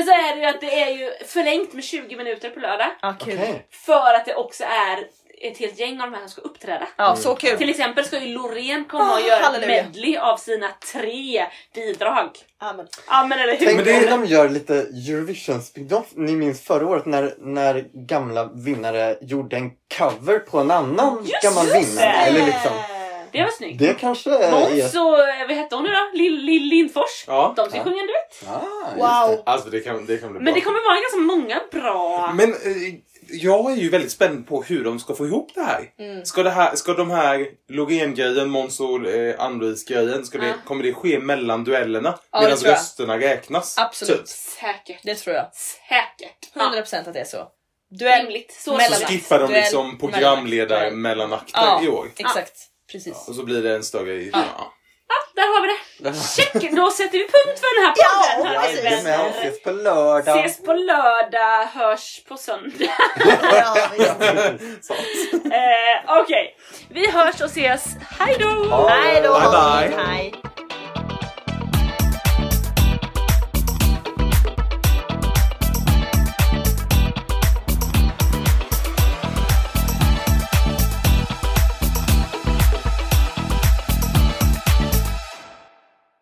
men så är det ju att det är ju förlängt med 20 minuter på lördag. Ja, kul. Okej. För att det också är ett helt gäng av de här som ska uppträda. Ja, så kul. Till exempel ska ju Loreen komma och Ah, göra ett halleluja. medley av sina tre bidrag. Ja, men. Ja men eller hur? Tänk om de gör lite Eurovision spin-off. Ni minns förra året när, när gamla vinnare gjorde en cover på en annan Just gammal det! vinnare. Eller liksom, Det var snyggt. Det kanske Måns är... och, eh, vad hette hon nu då? Lill Lill Lindfors. Ja. De ska Ja. sjunga en duett. Ah, Wow. det. Alltså det kan, det kan bli Men det kommer vara ganska många bra... Men eh, jag är ju väldigt spänd på hur de ska få ihop det här. Mm. Ska, det här, ska de här Loreen-grejen, Måns och eh, Ann-Louise-grejen, ska det, kommer det ske mellan duellerna? Ja, medan rösterna räknas? Absolut. Typ. Säkert. Det tror jag. Säkert. 100% att det är så. Duell. Rimligt. Så skippar de liksom duell. mellanakter Ja. i år. Exakt. Precis. Och så blir det en större... Ja. Ja, där har vi det. Check! Då sätter vi punkt för den här podden. Ja. Jajamän, ses på lördag. Ses på lördag, hörs på söndag. Ja, eh, Okej, vi hörs och ses. Hej då! Hej då! Bye, bye.